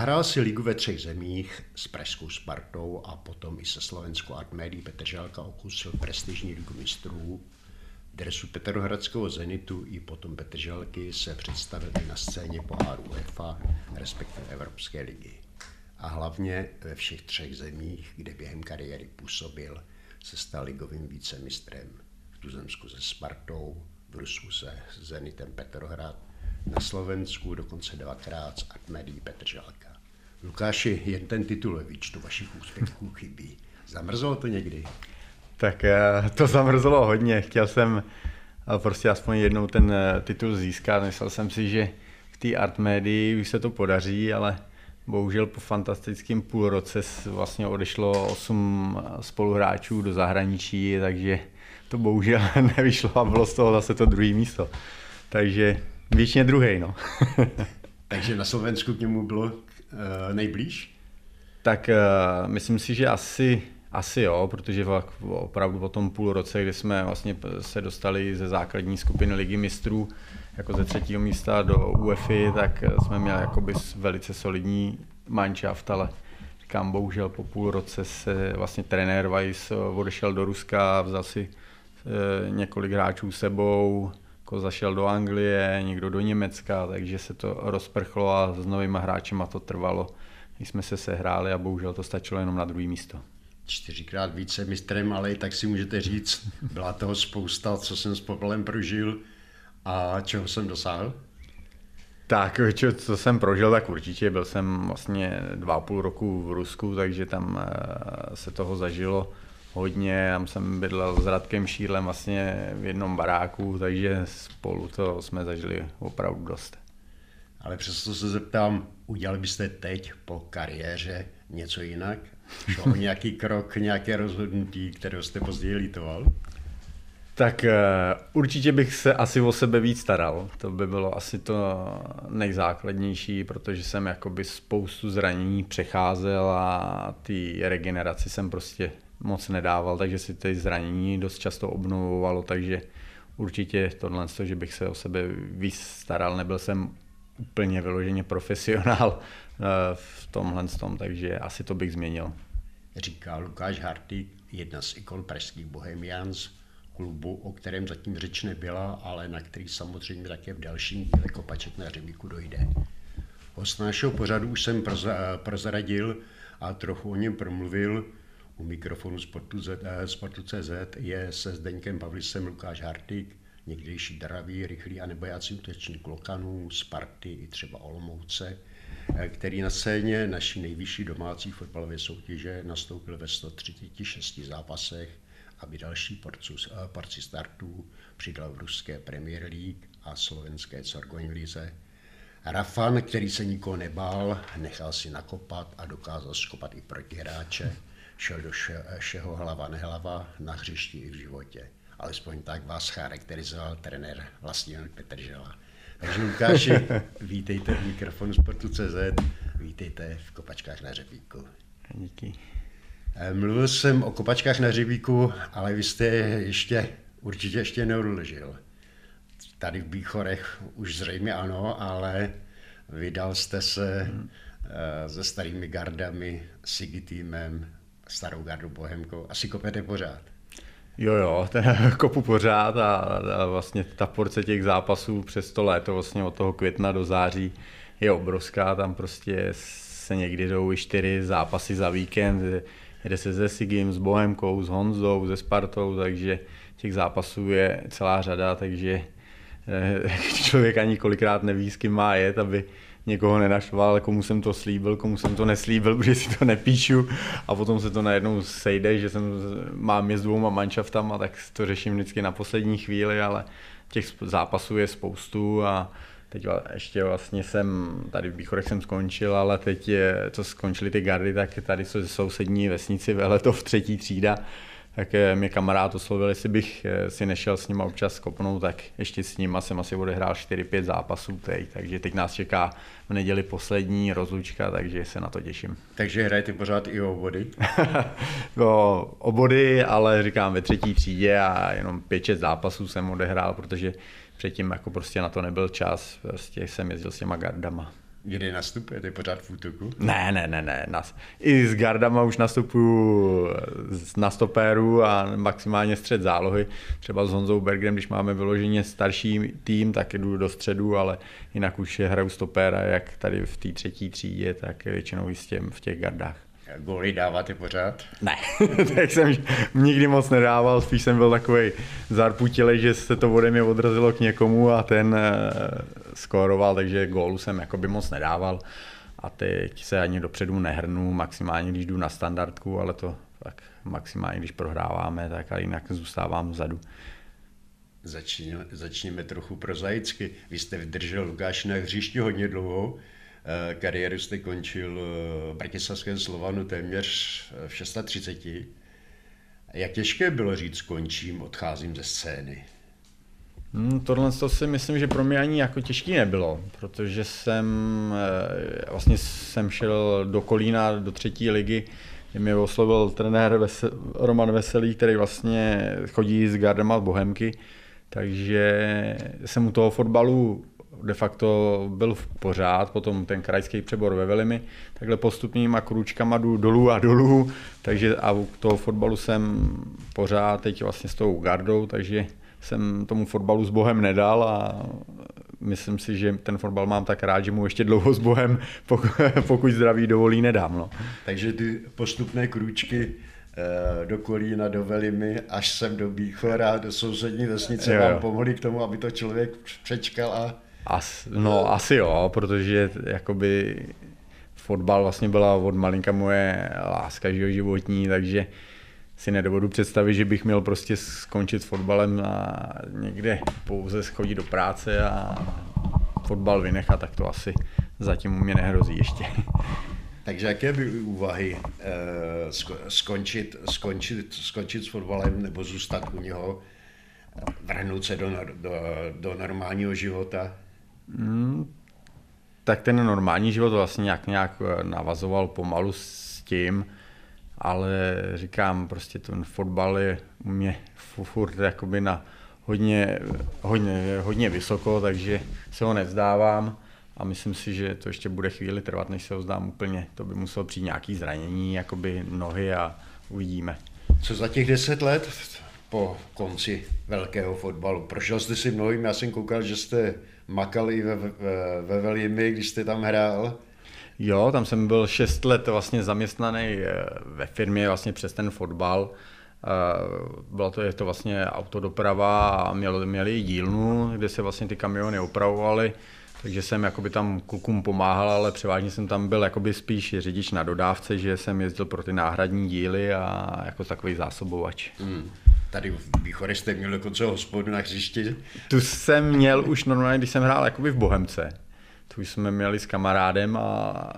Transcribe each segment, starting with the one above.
Zahrál si ligu ve třech zemích s Pražskou Spartou a potom i se slovenskou Artmédií Petržálka okusil prestižní ligu mistrů. V dresu Petrohradského Zenitu i potom Petržálky se představili na scéně poháru UEFA, respektive Evropské ligy. A hlavně ve všech třech zemích, kde během kariéry působil, se stal ligovým vícemistrem. V Tuzemsku se Spartou, v Rusku se Zenitem Petrohrad na Slovensku dokonce dvakrát s Artmedí Petržálka. Lukáši, jen ten titul ve výčtu vašich úspěchů chybí. Zamrzlo to někdy? Tak eh, to zamrzlo hodně. Chtěl jsem eh, prostě aspoň jednou ten eh, titul získat. Myslel jsem si, že v té Artmedii už se to podaří, ale bohužel po fantastickém půl roce vlastně odešlo osm spoluhráčů do zahraničí, takže to bohužel nevyšlo a bylo z toho zase to druhé místo. Takže Většině druhý, no. Takže na Slovensku k němu bylo nejblíž? Tak uh, myslím si, že asi, asi jo, protože opravdu po tom půl roce, kdy jsme vlastně se dostali ze základní skupiny ligy mistrů jako ze třetího místa do UEFI, tak jsme měli jakoby velice solidní manšaft, ale říkám, bohužel po půl roce se vlastně trenér Weiss odešel do Ruska, vzal si několik hráčů sebou, jako zašel do Anglie, někdo do Německa, takže se to rozprchlo a s novými hráčema to trvalo. My jsme se sehráli a bohužel to stačilo jenom na druhé místo. Čtyřikrát více mistrem, ale i tak si můžete říct, byla toho spousta, co jsem s Popelem prožil a čeho jsem dosáhl? Tak, čo, co jsem prožil, tak určitě byl jsem vlastně dva a půl roku v Rusku, takže tam eh, se toho zažilo hodně, tam jsem bydlel s Radkem Šílem vlastně v jednom baráku, takže spolu to jsme zažili opravdu dost. Ale přesto se zeptám, udělali byste teď po kariéře něco jinak? Šlo nějaký krok, nějaké rozhodnutí, které jste později lítoval? Tak uh, určitě bych se asi o sebe víc staral. To by bylo asi to nejzákladnější, protože jsem jakoby spoustu zranění přecházel a ty regeneraci jsem prostě moc nedával, takže si ty zranění dost často obnovovalo, takže určitě tohle, že bych se o sebe víc staral, nebyl jsem úplně vyloženě profesionál eh, v tomhle tom, takže asi to bych změnil. Říká Lukáš Harty, jedna z ikon pražských Bohemians, klubu, o kterém zatím řeč nebyla, ale na který samozřejmě také v dalším díle Kopaček na Řebíku dojde. Host našeho pořadu už jsem prozradil a trochu o něm promluvil, u mikrofonu Sportu, Z, eh, CZ je se Zdeňkem Pavlisem Lukáš Hartik, někdejší dravý, rychlý a nebojácí útočník Lokanů, Sparty i třeba Olomouce, eh, který na scéně naší nejvyšší domácí fotbalové soutěže nastoupil ve 136 zápasech, aby další porcu, eh, porci startů přidal v ruské Premier League a slovenské Corgoň Lize. Rafan, který se nikoho nebál, nechal si nakopat a dokázal skopat i protihráče šel do všeho hlava nehlava na hřišti i v životě. Alespoň tak vás charakterizoval trenér Vlastimil Petržela. Takže Lukáši, vítejte v mikrofonu Sportu.cz, vítejte v Kopačkách na Řebíku. Díky. Eh, mluvil jsem o kopačkách na Řebíku, ale vy jste ještě určitě ještě neodložil. Tady v Bíchorech už zřejmě ano, ale vydal jste se hmm. se starými gardami, Sigitýmem, starou gardu Bohemkou. Asi kopete pořád. Jo, jo, ten kopu pořád a, a vlastně ta porce těch zápasů přes to léto, vlastně od toho května do září je obrovská, tam prostě se někdy jdou i čtyři zápasy za víkend, jede se ze Sigim, s Bohemkou, s Honzou, se Spartou, takže těch zápasů je celá řada, takže eh, člověk ani kolikrát neví, s kým má jet, aby někoho nenaštval, komu jsem to slíbil, komu jsem to neslíbil, protože si to nepíšu. A potom se to najednou sejde, že jsem, mám je s dvouma manšaftama, tak to řeším vždycky na poslední chvíli, ale těch zápasů je spoustu a teď ještě vlastně jsem, tady v Bíchorech jsem skončil, ale teď, je, co skončily ty gardy, tak tady jsou sousední vesnici Veletov třetí třída, tak eh, mě kamarád oslovil, jestli bych eh, si nešel s ním občas kopnout, tak ještě s ním jsem asi odehrál 4-5 zápasů teď, takže teď nás čeká v neděli poslední rozlučka, takže se na to těším. Takže hrajete pořád i o body? o, o body, ale říkám ve třetí třídě a jenom 5-6 zápasů jsem odehrál, protože předtím jako prostě na to nebyl čas, prostě jsem jezdil s těma gardama. Kdy nastupujete pořád v útoku? Ne, ne, ne, ne. Nas, I s gardama už nastupuju na stopéru a maximálně střed zálohy. Třeba s Honzou Bergem, když máme vyloženě starší tým, tak jdu do středu, ale jinak už hraju stopéra, jak tady v té třetí třídě, tak většinou jistě v těch gardách. Góly dáváte pořád? Ne, tak jsem nikdy moc nedával, spíš jsem byl takový zarputilej, že se to ode mě odrazilo k někomu a ten uh, skóroval, takže gólu jsem jakoby moc nedával. A teď se ani dopředu nehrnu, maximálně když jdu na standardku, ale to tak maximálně když prohráváme, tak a jinak zůstávám vzadu. Začněme, začněme trochu prozaicky. Vy jste vydržel Lukáš na hřišti hodně dlouho, Eh, kariéru jste končil eh, v Bratislavském Slovanu téměř eh, v 630. Jak těžké bylo říct, končím, odcházím ze scény? Hmm, tohle to si myslím, že pro mě ani jako těžký nebylo, protože jsem vlastně jsem šel do Kolína, do třetí ligy, kde mě oslovil trenér Vesel, Roman Veselý, který vlastně chodí s Gardema z Bohemky, takže jsem u toho fotbalu de facto byl v pořád, potom ten krajský přebor ve Velimi, takhle postupnýma kručkama jdu dolů a dolů, takže a u toho fotbalu jsem pořád teď vlastně s tou gardou, takže jsem tomu fotbalu s Bohem nedal a myslím si, že ten fotbal mám tak rád, že mu ještě dlouho s Bohem, pokud zdraví dovolí, nedám. No. Takže ty postupné krůčky eh, do Kolína, do Velimy, až sem do Bíchora, do sousední vesnice jo, jo. vám pomohli k tomu, aby to člověk přečkal a As, no asi jo, protože jakoby fotbal vlastně byla od malinka moje láska životní, takže si nedovodu představit, že bych měl prostě skončit s fotbalem a někde pouze schodit do práce a fotbal vynechat, tak to asi zatím mě nehrozí ještě. Takže jaké by úvahy eh, skončit, skončit, skončit s fotbalem nebo zůstat u něho, vrhnout se do, do, do normálního života? Hmm, tak ten normální život vlastně nějak, nějak eh, navazoval pomalu s tím, ale říkám, prostě ten fotbal je u mě furt jakoby na hodně, hodně, hodně vysoko, takže se ho nevzdávám a myslím si, že to ještě bude chvíli trvat, než se ho vzdám úplně. To by muselo přijít nějaký zranění, jakoby nohy a uvidíme. Co za těch deset let po konci velkého fotbalu? Prošel jste si mnohým, já jsem koukal, že jste makal i ve, ve, ve Velimi, když jste tam hrál. Jo, tam jsem byl 6 let vlastně zaměstnaný eh, ve firmě vlastně přes ten fotbal. Eh, byla to, je to vlastně autodoprava a měli, měli dílnu, kde se vlastně ty kamiony opravovaly. Takže jsem jakoby tam klukům pomáhal, ale převážně jsem tam byl jakoby spíš řidič na dodávce, že jsem jezdil pro ty náhradní díly a jako takový zásobovač. Hmm. Tady v Bíchore jste měl dokonce hospodu na hřišti. Tu jsem měl už normálně, když jsem hrál jakoby v Bohemce. Tu jsme měli s kamarádem a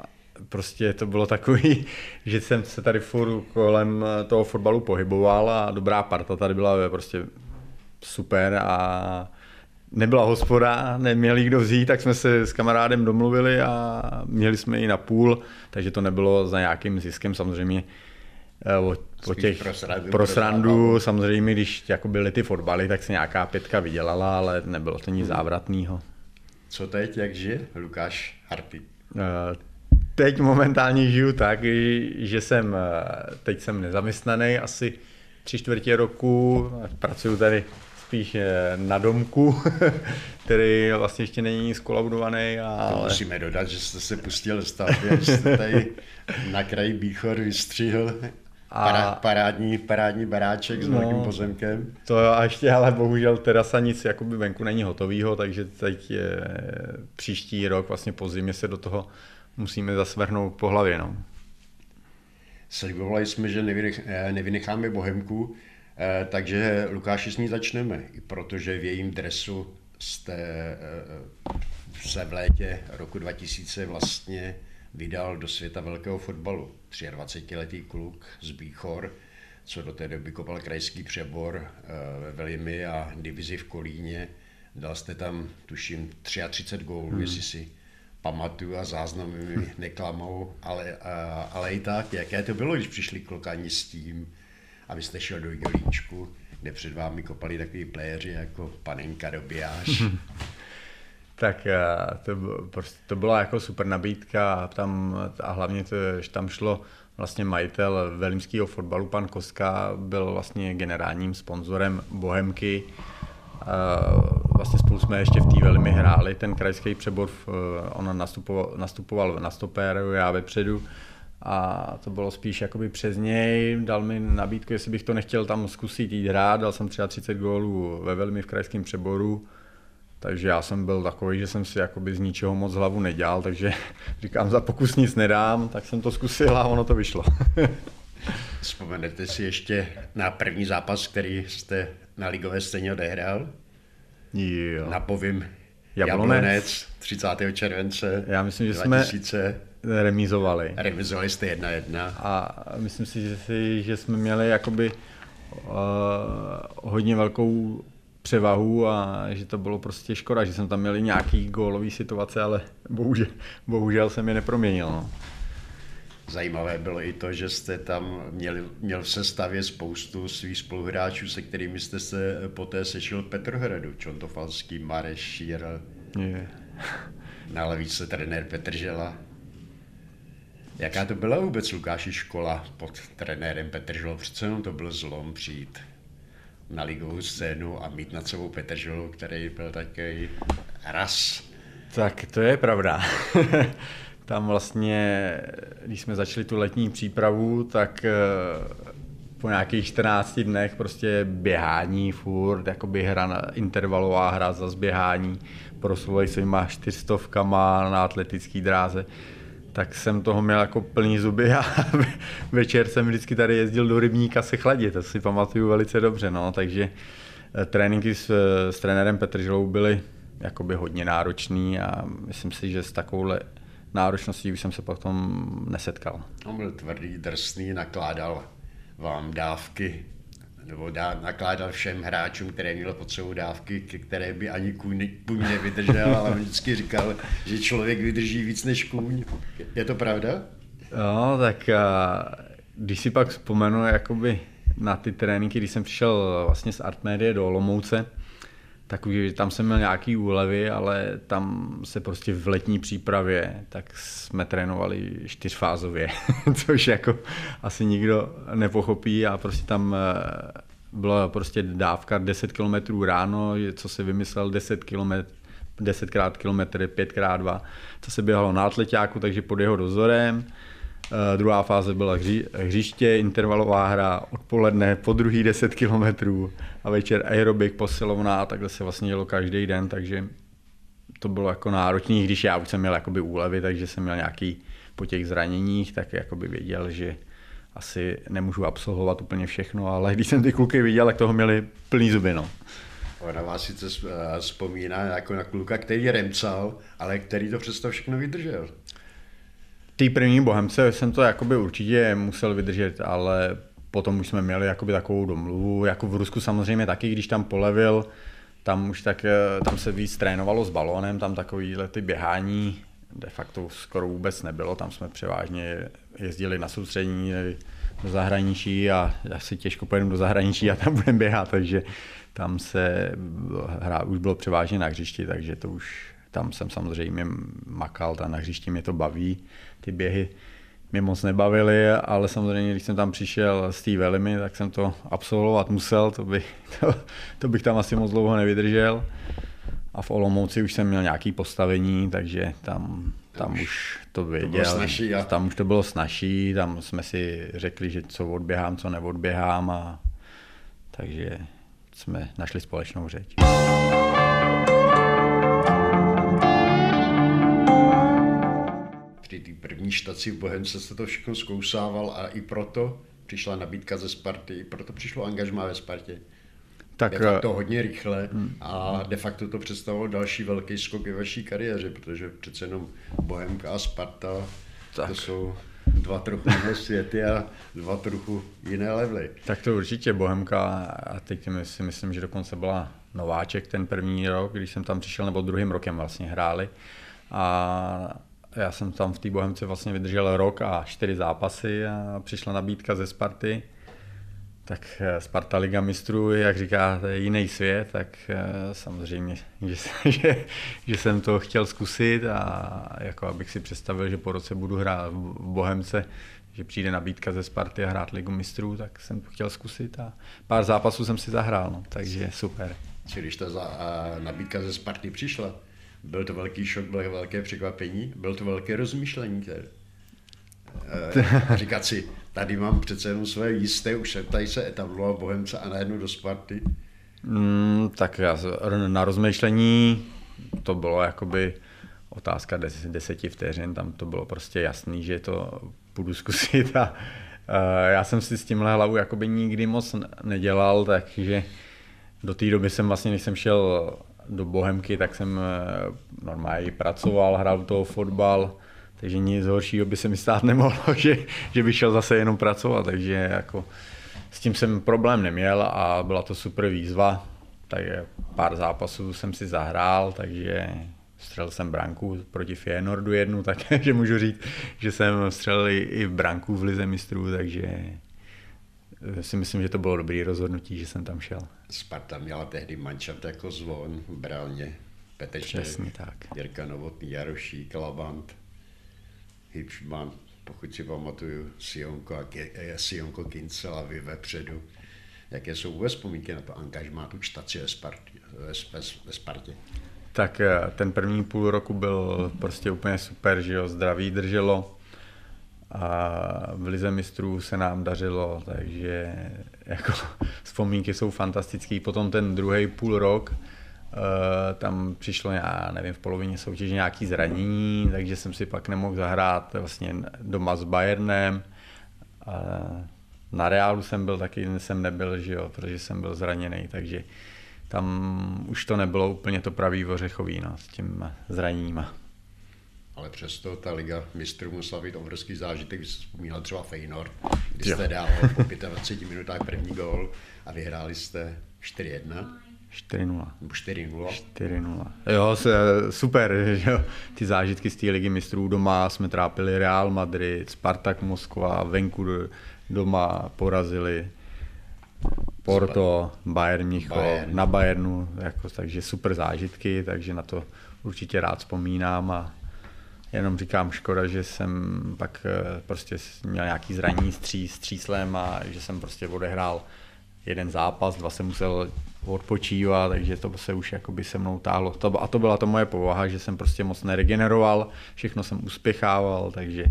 prostě to bylo takový, že jsem se tady furt kolem toho fotbalu pohyboval a dobrá parta tady byla prostě super a nebyla hospoda, neměli kdo vzít, tak jsme se s kamarádem domluvili a měli jsme ji na půl, takže to nebylo za nějakým ziskem samozřejmě eh, o, o těch pro srandu, pro srandu samozřejmě, když jako byly ty fotbaly, tak se nějaká pětka vydělala, ale nebylo to nic hmm. závratného. Co teď, jak žije Lukáš Harty? Eh, teď momentálně žiju tak, že jsem, eh, teď jsem nezaměstnaný asi tři čtvrtě roku, pracuji tady spíš eh, na domku, který vlastně ještě není skolabudovaný. A... To musíme dodat, že jste se pustil stavby, že jste tady na kraji Bíchor vystřihl a... parádní, parádní baráček s no, velkým pozemkem. To a ještě, ale bohužel terasa nic jakoby venku není hotovýho, takže teď je, příští rok, vlastně po zimě se do toho musíme zasvrhnout po hlavě. No. Slibovali jsme, že eh, nevynecháme Bohemku, Eh, takže Lukáši s ní začneme, protože v jejím dresu jste eh, se v létě roku 2000 vlastně vydal do světa velkého fotbalu. 23-letý kluk z Bíchor, co do té doby kopal krajský přebor eh, ve Velimi a divizi v Kolíně. Dal jste tam, tuším, 33 gólů, hmm. jestli si pamatuju a záznamy mi neklamou, ale, a, ale i tak, jaké to bylo, když přišli klokani s tím, abyste šel do Jolíčku, kde před vámi kopali takový pléři jako panenka Dobijáš. Tak eh, to, prostě, to byla jako super nabídka a, tam, a hlavně to, že tam šlo vlastně majitel velimského fotbalu, pan Koska, byl vlastně generálním sponzorem Bohemky. Vlastně spolu jsme ještě v té velmi hráli ten krajský přebor, on nastupoval, nastupoval na stopéru, já vepředu. A to bylo spíš jakoby přes něj, dal mi nabídku, jestli bych to nechtěl tam zkusit jít hrát, dal jsem 33 gólů ve velmi v krajském přeboru, takže já jsem byl takový, že jsem si jakoby z ničeho moc hlavu nedělal, takže říkám, za pokus nic nedám, tak jsem to zkusil a ono to vyšlo. Vzpomenete si ještě na první zápas, který jste na ligové scéně odehrál? Jo. Napovím Jablonec. Jablonec 30. července Já myslím, že 2000. jsme remizovali. Remizovali jste jedna jedna. A myslím si, že, si, že jsme měli jakoby uh, hodně velkou převahu a že to bylo prostě škoda, že jsem tam měl nějaký gólový situace, ale bohužel, bohužel jsem je neproměnil. No. Zajímavé bylo i to, že jste tam měli, měl v sestavě spoustu svých spoluhráčů, se kterými jste se poté sešel v Petrohradu. Čontofalský, Mareš, Šír. Yeah. Na levíce trenér Petržela. Jaká to byla vůbec Lukáši škola pod trenérem Petrželou? Přece jenom to byl zlom přijít na ligovou scénu a mít nad sebou Petrželu, který byl takový raz. Tak to je pravda. Tam vlastně, když jsme začali tu letní přípravu, tak eh, po nějakých 14 dnech prostě běhání furt, jakoby hra na, intervalová hra za zběhání, prosluvaj svýma čtyřstovkama na atletický dráze tak jsem toho měl jako plný zuby a večer jsem vždycky tady jezdil do rybníka se chladit, to si pamatuju velice dobře, no, takže eh, tréninky s, s trenérem Petrželou byly jakoby hodně náročný a myslím si, že s takovouhle náročností už jsem se potom nesetkal. On byl tvrdý, drsný, nakládal vám dávky nebo dá, nakládal všem hráčům, které měl pod sebou dávky, které by ani kůň, kůň nevydržel, ale on vždycky říkal, že člověk vydrží víc než kůň. Je to pravda? No, tak a, když si pak vzpomenu jakoby na ty tréninky, když jsem přišel vlastně z Artmedie do Olomouce, tak už tam jsem měl nějaký úlevy, ale tam se prostě v letní přípravě tak jsme trénovali čtyřfázově, což jako asi nikdo nepochopí a prostě tam eh, byla prostě dávka 10 km ráno, co se vymyslel 10 km 10 krát kilometry, 5 krát 2, co se běhalo na atletáku, takže pod jeho dozorem. Uh, druhá fáze byla hři, hřiště, intervalová hra, odpoledne po druhý 10 kilometrů a večer aerobik, posilovna a takhle se vlastně jelo každý den, takže to bylo jako náročný, když já už jsem měl jakoby úlevy, takže jsem měl nějaký po těch zraněních, tak jakoby věděl, že asi nemůžu absolvovat úplně všechno, ale když jsem ty kluky viděl, tak toho měli plný zuby. No. Ona vás sice eh, vzpomíná jako na kluka, který remcal, ale který to přesto všechno vydržel. Tý první bohemce jsem to jakoby určitě musel vydržet, ale potom už jsme měli jakoby takovou domluvu, jako v Rusku samozřejmě taky, když tam polevil, tam už tak, eh, tam se víc trénovalo s balónem, tam takovýhle ty běhání de facto skoro vůbec nebylo, tam jsme převážně jezdili na soustředění do zahraničí a asi těžko pojedeme do zahraničí a tam budeme běhat, takže tam se hra už bylo převážně na hřišti, takže to už tam jsem samozřejmě makal, tam na hřišti mě to baví, ty běhy mě moc nebavily, ale samozřejmě, když jsem tam přišel s té velimi, tak jsem to absolvovat musel, to, by, to, to bych tam asi moc dlouho nevydržel. A v Olomouci už jsem měl nějaké postavení, takže tam, tam už to věděl. To snažší, a... Tam už to bylo snažší, tam jsme si řekli, že co odběhám, co neodběhám a takže jsme našli společnou řeč. Při té první štaci v Bohemce se to všechno zkousával a i proto přišla nabídka ze Sparty, i proto přišlo angažmá ve Spartě. tak, de facto hodně rychle hmm. a de facto to představovalo další velký skok ve vaší kariéře, protože přece jenom Bohemka a Sparta, tak. to jsou dva trochu jiné světy a dva trochu jiné levely. Tak to určitě Bohemka a teď si myslím, že dokonce byla nováček ten první rok, když jsem tam přišel, nebo druhým rokem vlastně hráli. A já jsem tam v té Bohemce vlastně vydržel rok a čtyři zápasy a přišla nabídka ze Sparty. Tak eh, Sparta Liga mistrů, jak říká, to je jiný svět, tak eh, samozřejmě, že, že, že jsem to chtěl zkusit a jako abych si představil, že po roce budu hrát v Bohemce, že přijde nabídka ze Sparty a hrát Ligu mistrů, tak jsem to chtěl zkusit a pár zápasů jsem si zahrál, no, takže super. Když ta za, a nabídka ze Sparty přišla, byl to velký šok, bylo velké překvapení, bylo to velké rozmýšlení. Tedy. E, říkat si, tady mám přece jenom své jisté, už jsem tady se etabloval Bohemce a najednou do Sparty. Mm, tak já, na rozmýšlení to bylo jakoby otázka des, deseti vteřin, tam to bylo prostě jasný, že to budu zkusit a uh, já jsem si s tímhle hlavu jakoby nikdy moc nedělal, takže do té doby jsem vlastně, než jsem šel do Bohemky, tak jsem eh, normálně pracoval, hrál toho fotbal, takže nic horšího by se mi stát nemohlo, že, že bych šel zase jenom pracovat, takže jako s tím jsem problém neměl a byla to super výzva, takže pár zápasů jsem si zahrál, takže střelil jsem branku proti Feyenoordu jednu, takže můžu říct, že jsem střelil i branku v Lize mistrů, takže si myslím, že to bylo dobrý rozhodnutí, že jsem tam šel. Sparta měla tehdy mančat jako zvon v Brálně. Peteček, Přesně tak. Jirka Novotný, Jarošík, Labant, Hipšman, pokud si pamatuju, Sionko, a eh, Sionko Kincel a vy vepředu. Jaké jsou vůbec vzpomínky na to angažmá tu čtaci ve Spartě? Ve, ve Spartě? Tak eh, ten první půl roku byl prostě úplně super, že jo, zdraví drželo a v Lize mistrů se nám dařilo, takže jako vzpomínky jsou fantastické. Potom ten druhý půl rok, Uh, tam přišlo, já nevím, v polovině soutěže nějaký zranění, takže jsem si pak nemohl zahrát vlastně doma s Bayernem. Na Reálu jsem byl taky, jsem nebyl, že jo, protože jsem byl zraněný, takže tam už to nebylo úplně to pravý ořechový no, s tím zraněním ale přesto ta liga mistrů musela být obrovský zážitek, když jste vzpomínal třeba Feyenoord, kdy jste dal po 25 minutách první gol a vyhráli jste 4-1. 4-0. Nebo 4-0. 4-0. Jo, super, jo. Ty zážitky z té ligy mistrů doma jsme trápili Real Madrid, Spartak Moskva, venku doma porazili Porto, Bayern Mnichov, Bayern. na Bayernu, jako, takže super zážitky, takže na to určitě rád vzpomínám a Jenom říkám, škoda, že jsem pak eh, prostě měl nějaký zranění s, tří, s tříslem a že jsem prostě odehrál jeden zápas, dva jsem musel odpočívat, takže to se už jakoby se mnou táhlo. To, a to byla to moje povaha, že jsem prostě moc neregeneroval, všechno jsem uspěchával, takže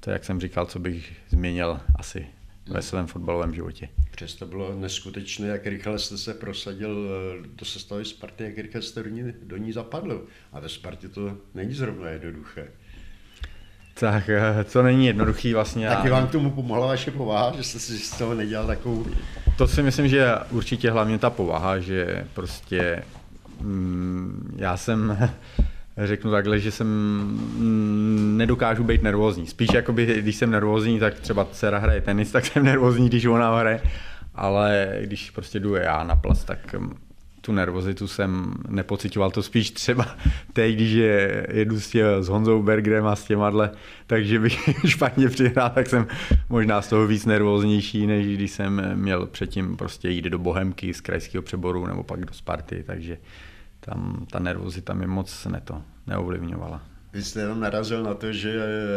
to, jak jsem říkal, co bych změnil asi ve svém fotbalovém životě. Přesto bylo neskutečné, jak rychle jste se prosadil eh, do sestavy Sparty, jak rychle jste do ní, do ní zapadl. A ve Spartě to není zrovna jednoduché. Tak co eh, není jednoduchý vlastně. Taky vám k tomu pomohla vaše povaha, že jste si z toho nedělal takovou... To si myslím, že určitě hlavně ta povaha, že prostě mm, já jsem řeknu takhle, že jsem mm, nedokážu být nervózní. Spíš jakoby, když jsem nervózní, tak třeba dcera hraje tenis, tak jsem nervózní, když ona hraje, ale když prostě jdu já na plac, tak mm, tu nervozitu jsem nepocitoval, to spíš třeba teď, když je, jedu s, tě, s Honzou Bergerem a s těma, takže bych špatně přihrál, tak jsem možná z toho víc nervóznější, než když jsem měl předtím prostě jít do Bohemky z krajského přeboru nebo pak do Sparty, takže tam ta nervozita mi moc neto neovlivňovala. Vy jste jenom narazil na to, že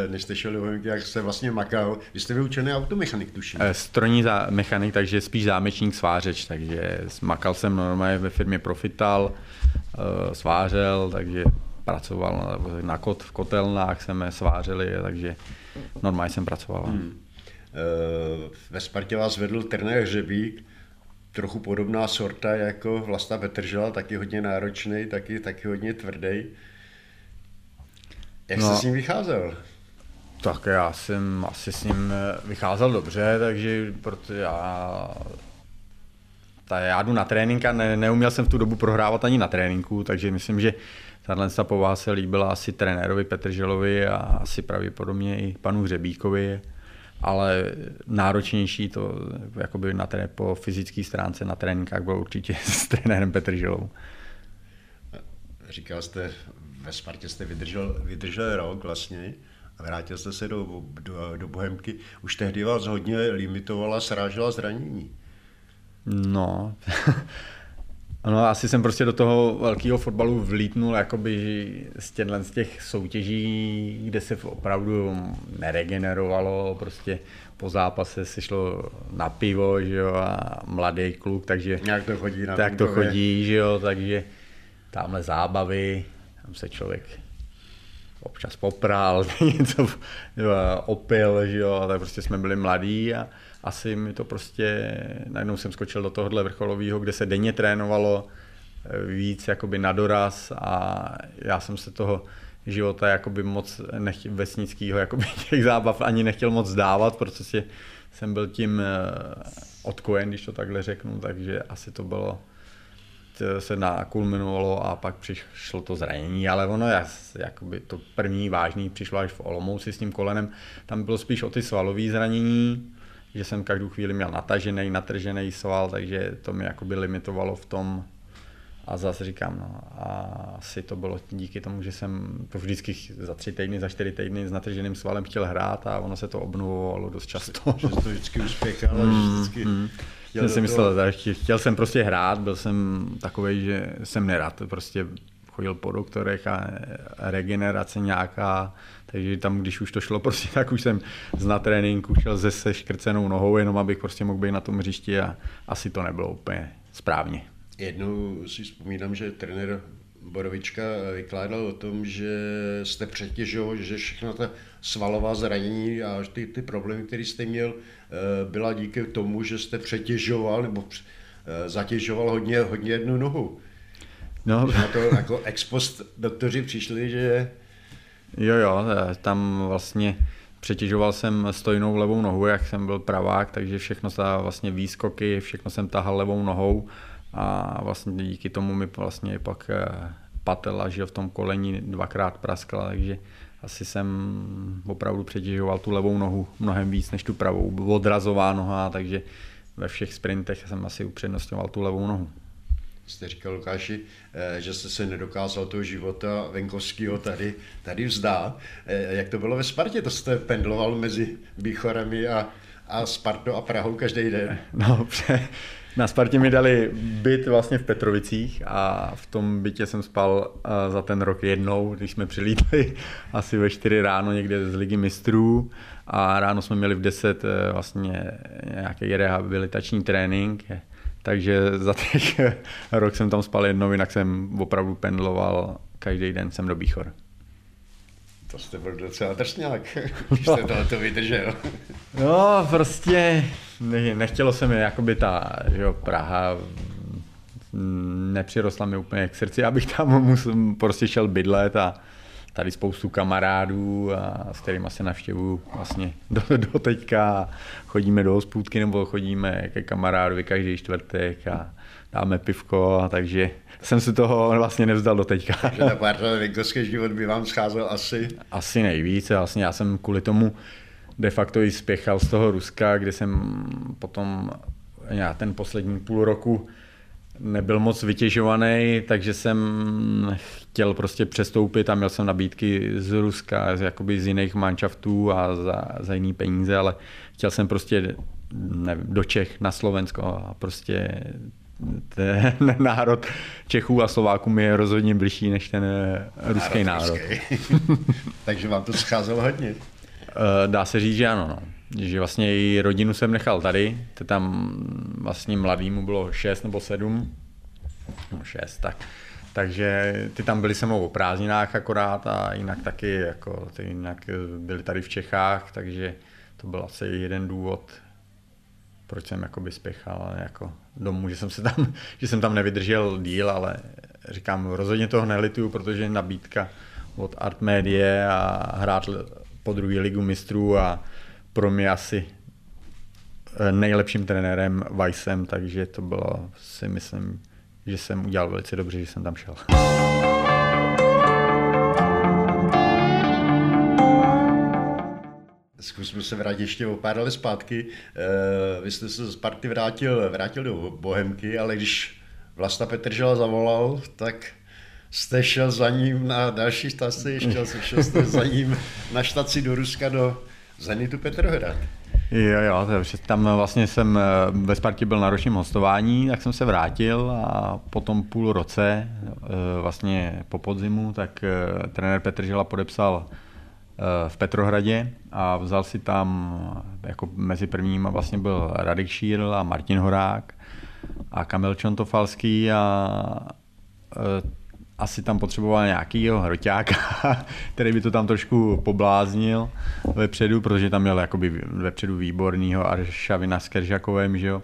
než jste šel do Bohemky, jak jste vlastně makal. Vy jste vyučený automechanik, tuším. Eh, strojní za, mechanik, takže spíš zámečník svářeč, takže makal jsem normálně ve firmě Profital, eh, svářel, takže pracoval na kot, v kotelnách, jsme svářeli, takže normálně jsem pracoval. Hmm. Eh, ve Spartě vás vedl trenér Hřebík, trochu podobná sorta jako Vlasta Petržela, taky hodně náročný, taky, taky hodně tvrdý. Jak no, jsi s ním vycházel? Tak já jsem asi s ním vycházel dobře, takže protože já ta, já jdu na trénink a ne, neuměl jsem v tu dobu prohrávat ani na tréninku, takže myslím, že tahle povaha se líbila asi trenérovi Petrželovi a asi pravděpodobně i panu Hřebíkovi, ale náročnější to jakoby na té, po fyzické stránce na tréninkách bylo určitě s trenérem Petrželou. Říkal jste, ve Spartě jste vydržel, vydržel rok vlastně a vrátil jste se do, do, do Bohemky. Už tehdy vás hodně limitovala, srážela zranění. No, No, asi jsem prostě do toho velkého fotbalu vlítnul jakoby z těchto z těch soutěží, kde se opravdu neregenerovalo, prostě po zápase se šlo na pivo, že jo, a mladý kluk, takže... Jak to chodí na Tak to chodí, že jo, takže tamhle zábavy, tam se člověk občas popral, něco opil, že jo, tak prostě jsme byli mladí a asi mi to prostě, najednou jsem skočil do tohohle vrcholového, kde se denně trénovalo eh, víc jakoby na doraz a já jsem se toho života jakoby moc nechtěl, vesnického jakoby těch zábav ani nechtěl moc dávat, protože jsem byl tím eh, odkojen, když to takhle řeknu, takže asi to bylo se nakulminovalo a pak přišlo to zranění, ale ono jakoby to první vážný přišlo až v Olomouci s tím kolenem, tam bylo spíš o ty svalové zranění, že jsem každou chvíli měl natažený, natržený sval, takže to mi jakoby limitovalo v tom, a zase říkám, no, a asi to bylo díky tomu, že jsem to vždycky za tři týdny, za čtyři týdny s natrženým svalem chtěl hrát a ono se to obnovovalo dost často. Že to vždycky uspěchal, mm, vždycky... Mm. Jsem si myslel, že chtěl jsem prostě hrát, byl jsem takový, že jsem nerad, prostě chodil po doktorech a regenerace nějaká, takže tam, když už to šlo prostě, tak už jsem z na tréninku šel se seškrcenou nohou, jenom abych prostě mohl být na tom hřišti a asi to nebylo úplně správně. Jednou si vzpomínám, že trenér Borovička vykládal o tom, že jste přetěžoval, že všechna ta svalová zranění a ty, ty problémy, které jste měl, eh, byla díky tomu, že jste přetěžoval nebo eh, zatěžoval hodně, hodně jednu nohu. No. Na to jako ex post doktoři přišli, že... Jo, jo, eh, tam vlastně přetěžoval jsem stojnou levou nohu, jak jsem byl pravák, takže všechno ta vlastně výskoky, všechno jsem tahal levou nohou a vlastně díky tomu mi vlastně pak patela, že v tom koleni dvakrát praskla, takže asi jsem opravdu přetěžoval tu levou nohu mnohem víc než tu pravou. Odrazová noha, takže ve všech sprintech jsem asi upřednostňoval tu levou nohu jste říkal Lukáši, eh, že jste se nedokázal toho života venkovského tady, tady vzdát. Eh, jak to bylo ve Spartě? To jste pendloval mezi Bíchorami a, a Spartou a Prahou každý den? No, na Spartě mi dali byt vlastně v Petrovicích a v tom bytě jsem spal eh, za ten rok jednou, když jsme přilítli asi ve 4 ráno někde z ligy mistrů a ráno jsme měli v 10 vlastně nějaký rehabilitační trénink takže za těch rok jsem tam spal jednou, jinak jsem opravdu pendloval každý den jsem do Bíchor. To jste byl docela drsňák, když jste tohle to vydržel. No, prostě nechtělo se mi, jakoby ta že jo, Praha nepřirostla mi úplně k srdci, abych tam musel, prostě šel bydlet a tady spoustu kamarádů, a s kterými se navštěvuju vlastně do, do teďka. Chodíme do hospůdky nebo chodíme ke kamarádovi každý čtvrtek a dáme pivko, a takže jsem si toho vlastně nevzdal do teďka. Takže ta parta venkovský život by vám scházel asi? Asi nejvíce, vlastně já jsem kvůli tomu de facto i spěchal z toho Ruska, kde jsem potom já ten poslední půl roku nebyl moc vytěžovaný, takže jsem chtěl prostě přestoupit a měl jsem nabídky z Ruska, z, jakoby z jiných manšaftů a za, za jiný peníze, ale chtěl jsem prostě ne, do Čech, na Slovensko a prostě ten národ Čechů a Slováků mi je rozhodně blížší než ten ruský národ. národ. takže vám to scházelo hodně. Eh, dá se říct, že ano. No že vlastně i rodinu jsem nechal tady, to tam vlastně mladýmu bylo 6 nebo 7, no 6, tak. Takže ty tam byli se mnou o prázdninách akorát a jinak taky, jako, ty jinak byli tady v Čechách, takže to byl asi jeden důvod, proč jsem jakoby spěchal jako domů, že jsem, se tam, že jsem tam nevydržel díl, ale říkám, rozhodně toho nelituju, protože nabídka od Art Media a hrát po druhé ligu mistrů a pro mě asi nejlepším trenérem Weissem, takže to bylo si myslím, že jsem udělal velice dobře, že jsem tam šel. Zkusme se vrátit ještě o pár let zpátky. Eh, vy jste se z party vrátil, vrátil do Bohemky, ale když Vlasta Petržela zavolal, tak jste šel za ním na další štaci, ještě šel jste za ním na štaci do Ruska do Zenitu Petrohrad. Jo, jo, tam vlastně jsem eh, ve Spartě byl na ročním hostování, tak jsem se vrátil a potom půl roce, eh, vlastně po podzimu, tak trenér Petržela podepsal v Petrohradě a vzal si tam, jako mezi prvníma vlastně byl Radek Šírl a Martin Horák a Kamil Čontofalský a e, asi tam potřeboval nějakýho hroťáka, který by to tam trošku pobláznil vepředu, protože tam měl jakoby vepředu výbornýho Aršavina s Keržakovem, že jo.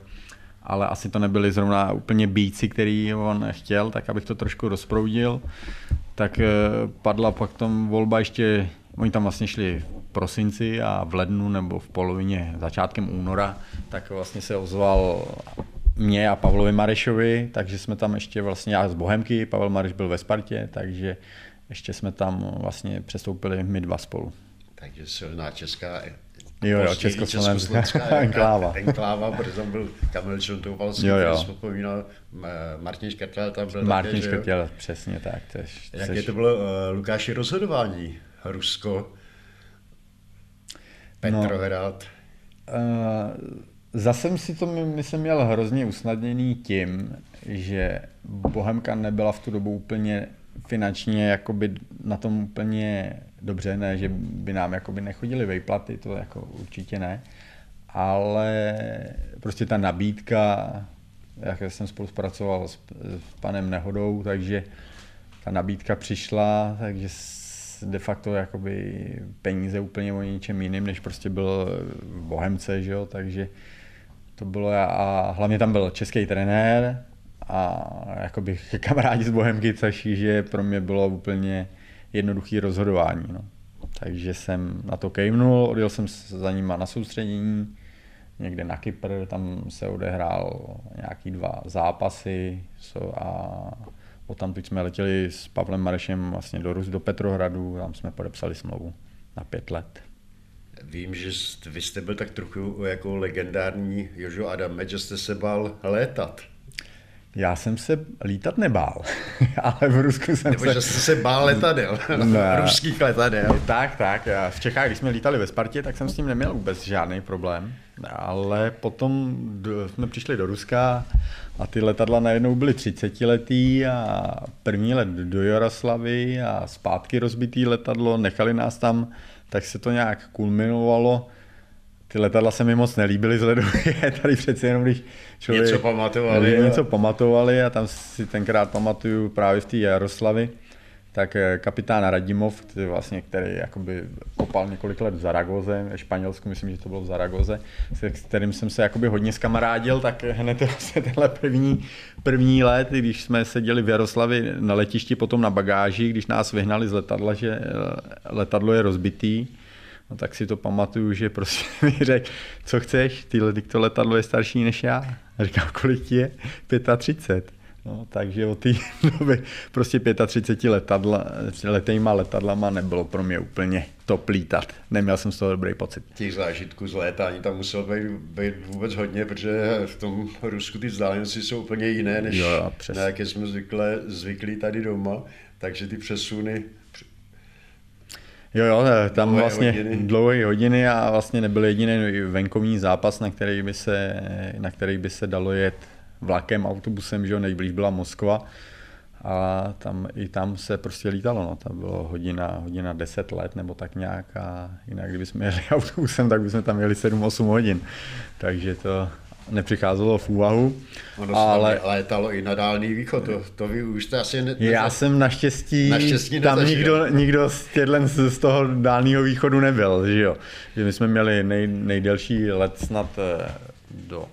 Ale asi to nebyli zrovna úplně bíci, který on chtěl, tak abych to trošku rozproudil. Tak e, padla pak tom volba ještě Oni tam vlastně šli v prosinci a v lednu nebo v polovině, začátkem února, tak vlastně se ozval mě a Pavlovi Marešovi, takže jsme tam ještě vlastně, já z Bohemky, Pavel Mareš byl ve Spartě, takže ještě jsme tam vlastně přestoupili my dva spolu. Takže silná česká Jo, jo, československá enkláva. Enkláva, protože tam byl Kamil Čontovalský, jo, jo. vzpomínal, Martin Škrtel tam byl Martin také, Škrtel, přesně tak. Tež, Jaké tež... to bylo, uh, Lukáši, rozhodování? Rusko, Petrohrad. No, uh, zase jsem si to myslím měl hrozně usnadněný tím, že Bohemka nebyla v tu dobu úplně finančně jakoby na tom úplně dobře, ne, že by nám jakoby nechodily vejplaty, to jako určitě ne, ale prostě ta nabídka, jak jsem spolupracoval s, s panem Nehodou, takže ta nabídka přišla, takže de facto jakoby peníze úplně o ničem jiným, než prostě byl Bohemce, že jo? takže to bylo a hlavně tam byl český trenér a jakoby kamarádi z Bohemky, což že pro mě bylo úplně jednoduché rozhodování. No. Takže jsem na to kejvnul, odjel jsem za nima na soustředění, někde na Kypr, tam se odehrál nějaký dva zápasy a Potom teď jsme letěli s Pavlem Marešem vlastně do Rus, do Petrohradu, tam jsme podepsali smlouvu na pět let. Vím, že vy jste byl tak trochu jako legendární Jožo Adame, že jste se bál létat. Já jsem se lítat nebál, ale v Rusku jsem Nebo se... že jste se bál letadel, ne. ruských letadel. Tak, tak. V Čechách, když jsme lítali ve Spartě, tak jsem s tím neměl vůbec žádný problém. Ale potom jsme přišli do Ruska a ty letadla najednou byly 30 letý a první let do Jaroslavy a zpátky rozbitý letadlo, nechali nás tam, tak se to nějak kulminovalo. Ty letadla se mi moc nelíbily vzhledem, tady přeci jenom, když člověk něco pamatovali, něco pamatovali a tam si tenkrát pamatuju právě v té Jaroslavi, tak eh, kapitán Radimov, který, vlastně, který jakoby kopal několik let v Zaragoze, ve Španělsku, myslím, že to bylo v Zaragoze, s kterým jsem se jakoby hodně skamarádil, tak hned vlastně tenhle první, první let, když jsme seděli v Jaroslavi na letišti, potom na bagáži, když nás vyhnali z letadla, že eh, letadlo je rozbitý, No tak si to pamatuju, že prostě mi řekl, co chceš, tyhle, to letadlo je starší než já. A říkám, kolik ti je? 35. No, takže od té doby prostě 35 letadla, letejma letadlama nebylo pro mě úplně to plítat. Neměl jsem z toho dobrý pocit. Těch zážitků z létání tam muselo být, být vůbec hodně, protože v tom Rusku ty vzdálenosti jsou úplně jiné, než jo, na jaké jsme zvyklé, zvyklí tady doma. Takže ty přesuny Jo, jo, tam dlouhé vlastně hodiny. dlouhé hodiny a vlastně nebyl jediný venkovní zápas, na který by se, na který by se dalo jet vlakem, autobusem, že jo, nejblíž byla Moskva a tam, i tam se prostě lítalo, no, tam bylo hodina, hodina 10 let nebo tak nějak a jinak kdybychom jeli autobusem, tak bychom tam jeli 7-8 hodin, takže to, nepřicházelo v úvahu. Ono ale létalo i na dálný východ, to, to vy už jste asi... Ne, já jsem naštěstí, naštěstí tam nikdo, nikdo z, tědlen, z toho dálného východu nebyl, že jo. Že my jsme měli nej, nejdelší let snad eh, do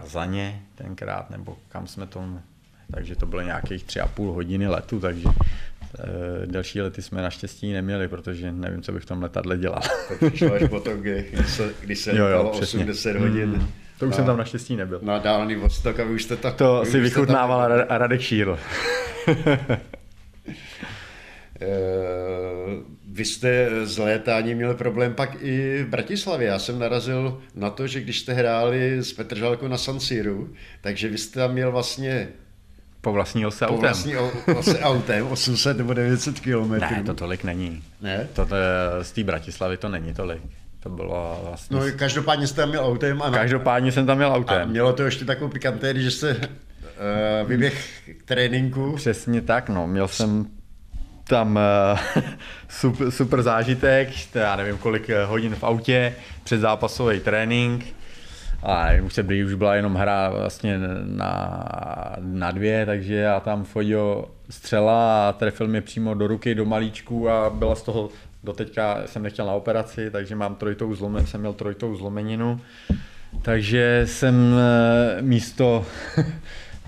Kazaně tenkrát, nebo kam jsme to... Takže to bylo nějakých tři a půl hodiny letu, takže E, delší lety jsme naštěstí neměli, protože nevím, co bych v tom letadle dělal. To přišlo až potom, kdy, se, kdy se jo, jo, 80 hodin. Hmm. To už jsem tam naštěstí nebyl. Na dálný Vostok a vy už jste tak... To si vychutnával Radek Šíl. Eh, vy jste z létání měli problém pak i v Bratislavě. Já jsem narazil na to, že když jste hráli s Petržalkou na San Siru, takže vy jste tam měl vlastně po vlastní ose autem. Po vlastní ose autem, 800 nebo 900 kilometrů. Ne, to tolik není. Ne? To, to, z té Bratislavy to není tolik. To bylo vlastně... No každopádně jste tam měl autem. A každopádně jsem tam měl autem. A mělo to ještě takovou pikanté, že se uh, vyběh k tréninku. Přesně tak, no. Měl jsem tam uh, super, super zážitek, já nevím kolik eh, hodin v autě, předzápasový trénink. A už se blíž, už byla jenom hra vlastně na, na dvě, takže já tam fodio střela a trefil mě přímo do ruky, do malíčku a byla z toho, doteďka jsem nechtěl na operaci, takže mám trojitou zlomen, jsem měl trojitou zlomeninu. Takže jsem eh, místo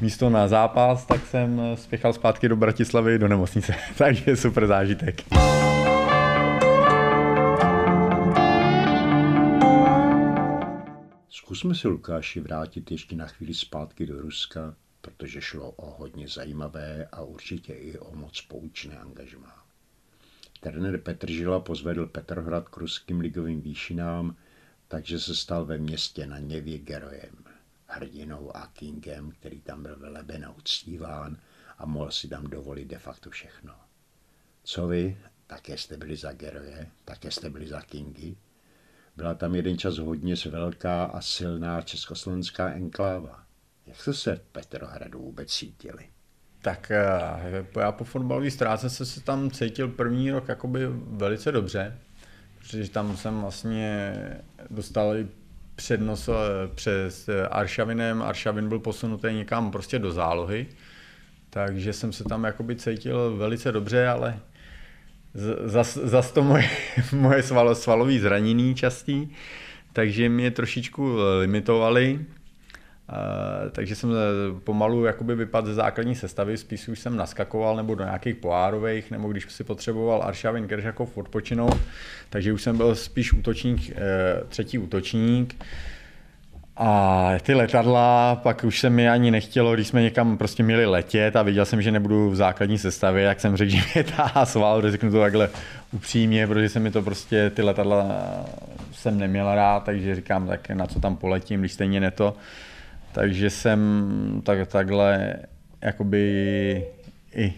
místo na zápas, tak jsem spěchal zpátky do Bratislavy do nemocnice. Takže super zážitek. Zkusme se Lukáši vrátit ještě na chvíli zpátky do Ruska, protože šlo o hodně zajímavé a určitě i o moc poučné angažmá. Trenér Petr Žila pozvedl Petrohrad k ruským ligovým výšinám, takže se stal ve městě na Něvě gerojem hrdinou a kingem, který tam byl veleben a uctíván a mohl si tam dovolit de facto všechno. Co vy? Také jste byli za geroje, také jste byli za kingy. Byla tam jeden čas hodně velká a silná československá enkláva. Jak jste se v Petrohradu vůbec cítili? Tak eh, já po fotbalové ztráce se, se tam cítil první rok jakoby velice dobře, protože tam jsem vlastně dostal přednos přes Aršavinem. Aršavin byl posunutý někam prostě do zálohy, takže jsem se tam jakoby cítil velice dobře, ale zas, zas to moje, moje svalo, svalové zranění častý, takže mě trošičku limitovali. Uh, takže jsem eh, pomalu jakoby vypadl ze základní sestavy, spíš už jsem naskakoval nebo do nějakých poárových, nebo když si potřeboval Aršavin Keržakov odpočinout, takže už jsem byl spíš útočník, uh, třetí útočník. A ty letadla, pak už se mi ani nechtělo, když jsme někam prostě měli letět a viděl jsem, že nebudu v základní sestavě, jak jsem řekl, že mě táhá sval, řeknu to takhle upřímně, protože se mi to prostě, ty letadla jsem neměl rád, takže říkám, tak na co tam poletím, když stejně ne to. Takže jsem tak, takhle jakoby i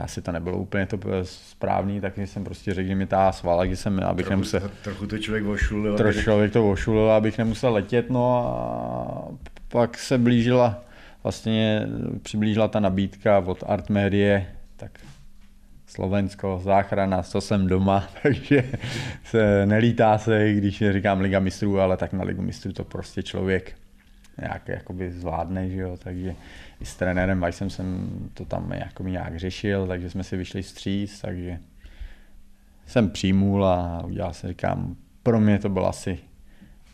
asi to nebylo úplně to správný, tak jsem prostě řekl, že mi ta svala, že jsem, abych trochu, nemusel... Trochu to člověk ošulil. Trochu člověk to ošulil, abych nemusel letět, no a pak se blížila, vlastně přiblížila ta nabídka od Art Medie, tak Slovensko, záchrana, to jsem doma, takže se nelítá se, když říkám Liga mistrů, ale tak na Ligu mistrů to prostě člověk nějak jakoby zvládne, že jo, takže i s trenérem Weissem jsem to tam jako nějak řešil, takže jsme si vyšli stříc, takže jsem přijmul a udělal se, říkám, pro mě to byl asi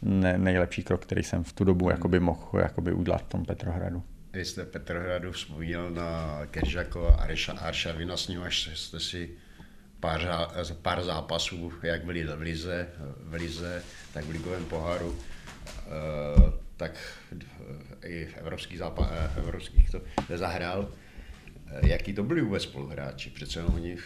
ne, nejlepší krok, který jsem v tu dobu hmm. jakoby mohl jakoby udělat v tom Petrohradu. Vy jste Petrohradu vzpomínal na Keržako a Aršavina, s ním až jste si pár, pár zápasů, jak byli v Lize, v Lize, tak v ligovém poháru eh, tak i v evropských, zápa- eh, evropských to nezahrál. Eh, jaký to byli vůbec spoluhráči? Přece oni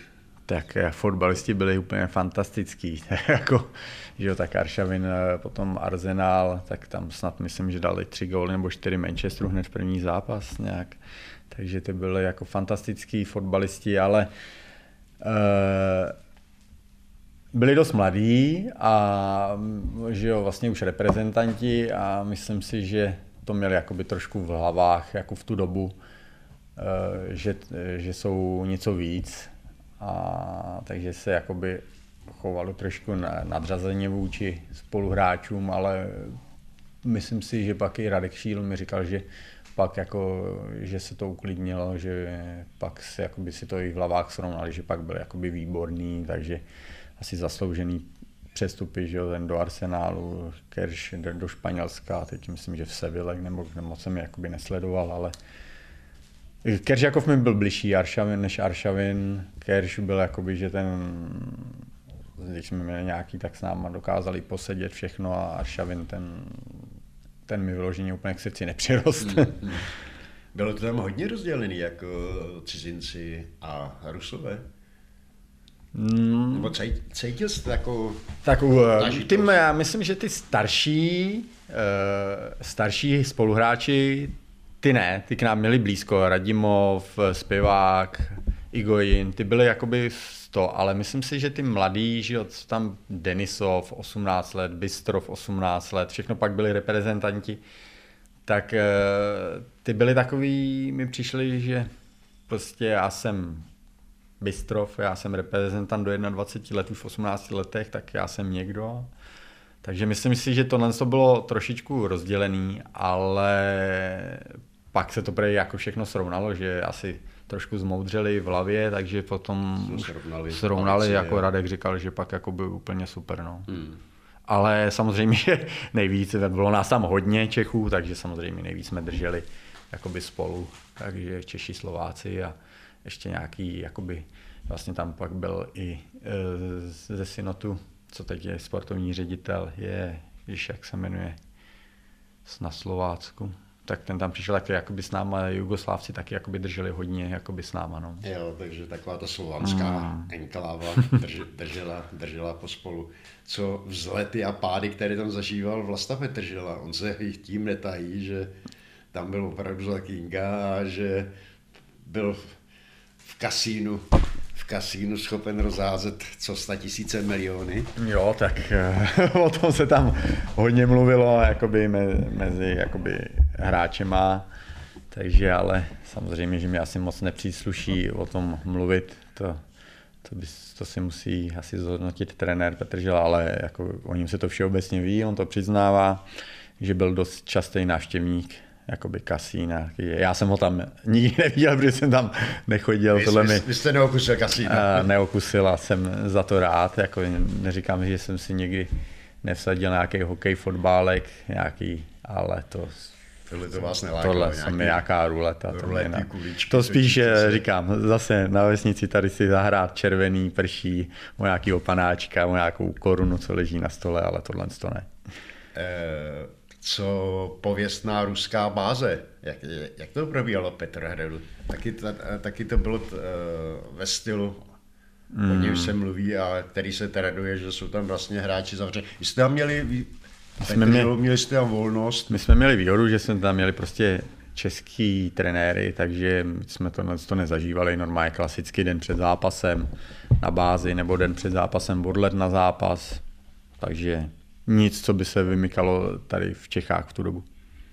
tak eh, fotbalisti byli úplně fantastický. jako, že jo, tak Aršavin, potom Arsenal, tak tam snad myslím, že dali tři góly nebo čtyři Manchesteru hned v první zápas nějak. Takže ty byly jako fantastický fotbalisti, ale uh, byli dost mladí a že jo, vlastně už reprezentanti a myslím si, že to měli jakoby trošku v hlavách jako v tu dobu, eh, že, že jsou něco víc. A takže se jakoby chovalo trošku nadřazeně vůči spoluhráčům, ale myslím si, že pak i Radek Šíl mi říkal, že pak jako, že se to uklidnilo, že pak si, jakoby si to i v hlavách srovnali, že pak byl jakoby výborný, takže asi zasloužený přestupy, že jo, ten do Arsenálu, Kerš do, Španělska, teď myslím, že v Seville, nebo moc jsem jakoby nesledoval, ale Keržakov mi byl bližší Aršavin než Aršavin. Kerš byl jakoby, že ten, když jsme měli nějaký, tak s náma dokázali posedět všechno a Aršavin ten, ten mi vyloženě úplně k srdci nepřirost. Mm, mm. Bylo to tam hodně rozdělený, jako cizinci a Rusové? Mm. Nebo cítil jste jako... Tak uh, tím, já myslím, že ty starší, uh, starší spoluhráči, ty ne, ty k nám měli blízko. Radimov, Spivák, Igojin, ty byly jakoby to, ale myslím si, že ty mladí, že jo, tam Denisov 18 let, Bystrov 18 let, všechno pak byli reprezentanti, tak uh, ty byli takový, mi přišli, že prostě já jsem Bystrov, já jsem reprezentant do 21 let, už v 18 letech, tak já jsem někdo. Takže myslím si, že tohle to bylo trošičku rozdělený, ale pak se to prej jako všechno srovnalo, že asi trošku zmoudřeli v hlavě, takže potom srovnali, srovnali jako Radek říkal, že pak jako byl úplně super. No. Hmm. Ale samozřejmě nejvíc, bylo nás tam hodně Čechů, takže samozřejmě nejvíc jsme drželi jakoby spolu, takže Češi, Slováci a ještě nějaký, jakoby, vlastně tam pak byl i e, ze Synotu, co teď je sportovní ředitel, je, víš, jak se jmenuje, na Slovácku tak ten tam přišel taky jakoby s náma, Jugoslávci taky jakoby drželi hodně jakoby s náma. No. Jo, takže taková ta slovanská mm. enkláva drž, držela, držela pospolu. Co vzlety a pády, které tam zažíval Vlasta Petržela, on se tím netají, že tam byl opravdu za Kinga a že byl kasínu v kasínu schopen rozházet co sta tisíce miliony. Jo, tak eh, o tom se tam hodně mluvilo jakoby mezi jakoby hráčema, takže ale samozřejmě, že mi asi moc nepřísluší o tom mluvit, to, to, by, to si musí asi zhodnotit trenér Petržel, ale jako o něm se to všeobecně ví, on to přiznává, že byl dost častý návštěvník jakoby kasína. Já jsem ho tam nikdy neviděl, protože jsem tam nechodil. Vy, tohle vy, vy jste neokusil kasína. Neokusil a jsem za to rád. Jako neříkám, že jsem si někdy nevsadil nějaký hokej, fotbálek, nějaký, ale to Tohle to vás nelákalo, Tohle jsem nějaká ruleta. Rulety, to, kuličky, to spíš se... říkám, zase na vesnici tady si zahrát červený prší, o nějaký panáčka, o nějakou korunu, co leží na stole, ale tohle to ne. Eh, co pověstná ruská báze. Jak, jak to probíhalo Petrohradu? Taky, ta, taky to bylo t, eh, ve stylu, mm. o něm se mluví a který se traduje, že jsou tam vlastně hráči zavřeni. Jste tam měli, jsme měli, měli jste tam volnost? My jsme měli výhodu, že jsme tam měli prostě český trenéry, takže jsme to, to nezažívali normálně klasický den před zápasem na bázi nebo den před zápasem odlet na zápas. Takže nic, co by se vymykalo tady v Čechách v tu dobu.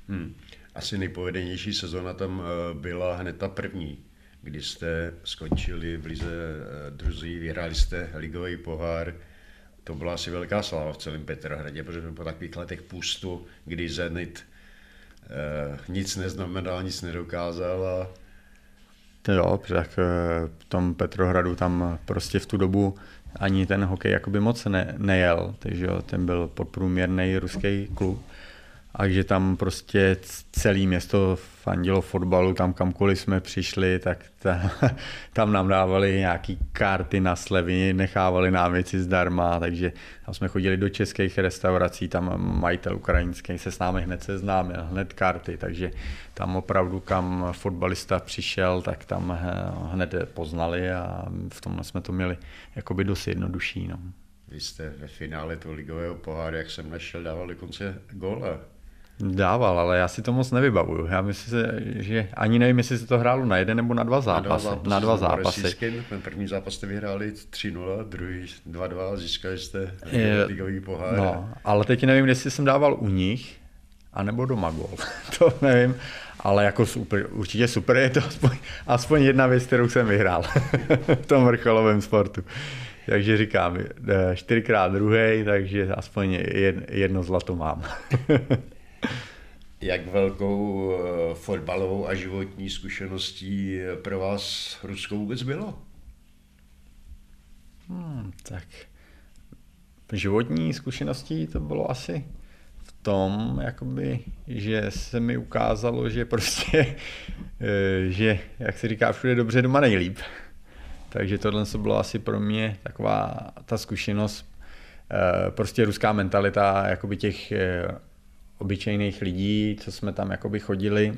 Hmm. Asi nejpovedenější sezona tam eh, byla hned ta první, kdy jste skončili v lize eh, druzí, vyhráli jste ligový pohár. To byla asi velká sláva v celém Petrohradě, protože po takových letech pustu, kdy Zenit eh, nic neznamenal, nic nedokázal a to jo, tak v tom Petrohradu tam prostě v tu dobu ani ten hokej jakoby moc ne, nejel, takže jo, ten byl podprůměrný ruský klub. A že tam prostě celé město fandilo fotbalu, tam kamkoliv jsme přišli, tak ta, tam nám dávali nějaký karty na slevy, nechávali nám věci zdarma, takže tam jsme chodili do českých restaurací, tam majitel ukrajinský se s námi hned seznámil, hned karty, takže tam opravdu kam fotbalista přišel, tak tam hned poznali a v tomhle jsme to měli jakoby dost jednodušší. No. Vy jste ve finále toho ligového poháru, jak jsem našel, dával dokonce góla. Dával, ale já si to moc nevybavuju. Já myslím, že ani nevím, jestli se to hrálo na jeden nebo na dva zápasy. Na dva zápasy. Na dva zápasy. Ten první zápas jste vyhráli 3-0, druhý 2-2, získali jste je, ligový pohár. No, ale teď nevím, jestli jsem dával u nich, anebo doma gol. to nevím, ale jako super, určitě super je to aspoň, aspoň jedna věc, kterou jsem vyhrál v tom vrcholovém sportu. Takže říkám, eh, čtyřikrát druhý, takže aspoň jedno zlato mám. Jak velkou eh, fotbalovou a životní zkušeností pro vás Rusko vůbec bylo? Hmm, tak životní zkušeností to bylo asi v tom, jakoby, že se mi ukázalo, že prostě, eh, že, jak se říká, všude dobře, doma nejlíp. Takže tohle to bylo asi pro mě taková ta zkušenost, eh, prostě ruská mentalita jakoby těch obyčejných lidí, co jsme tam jakoby chodili,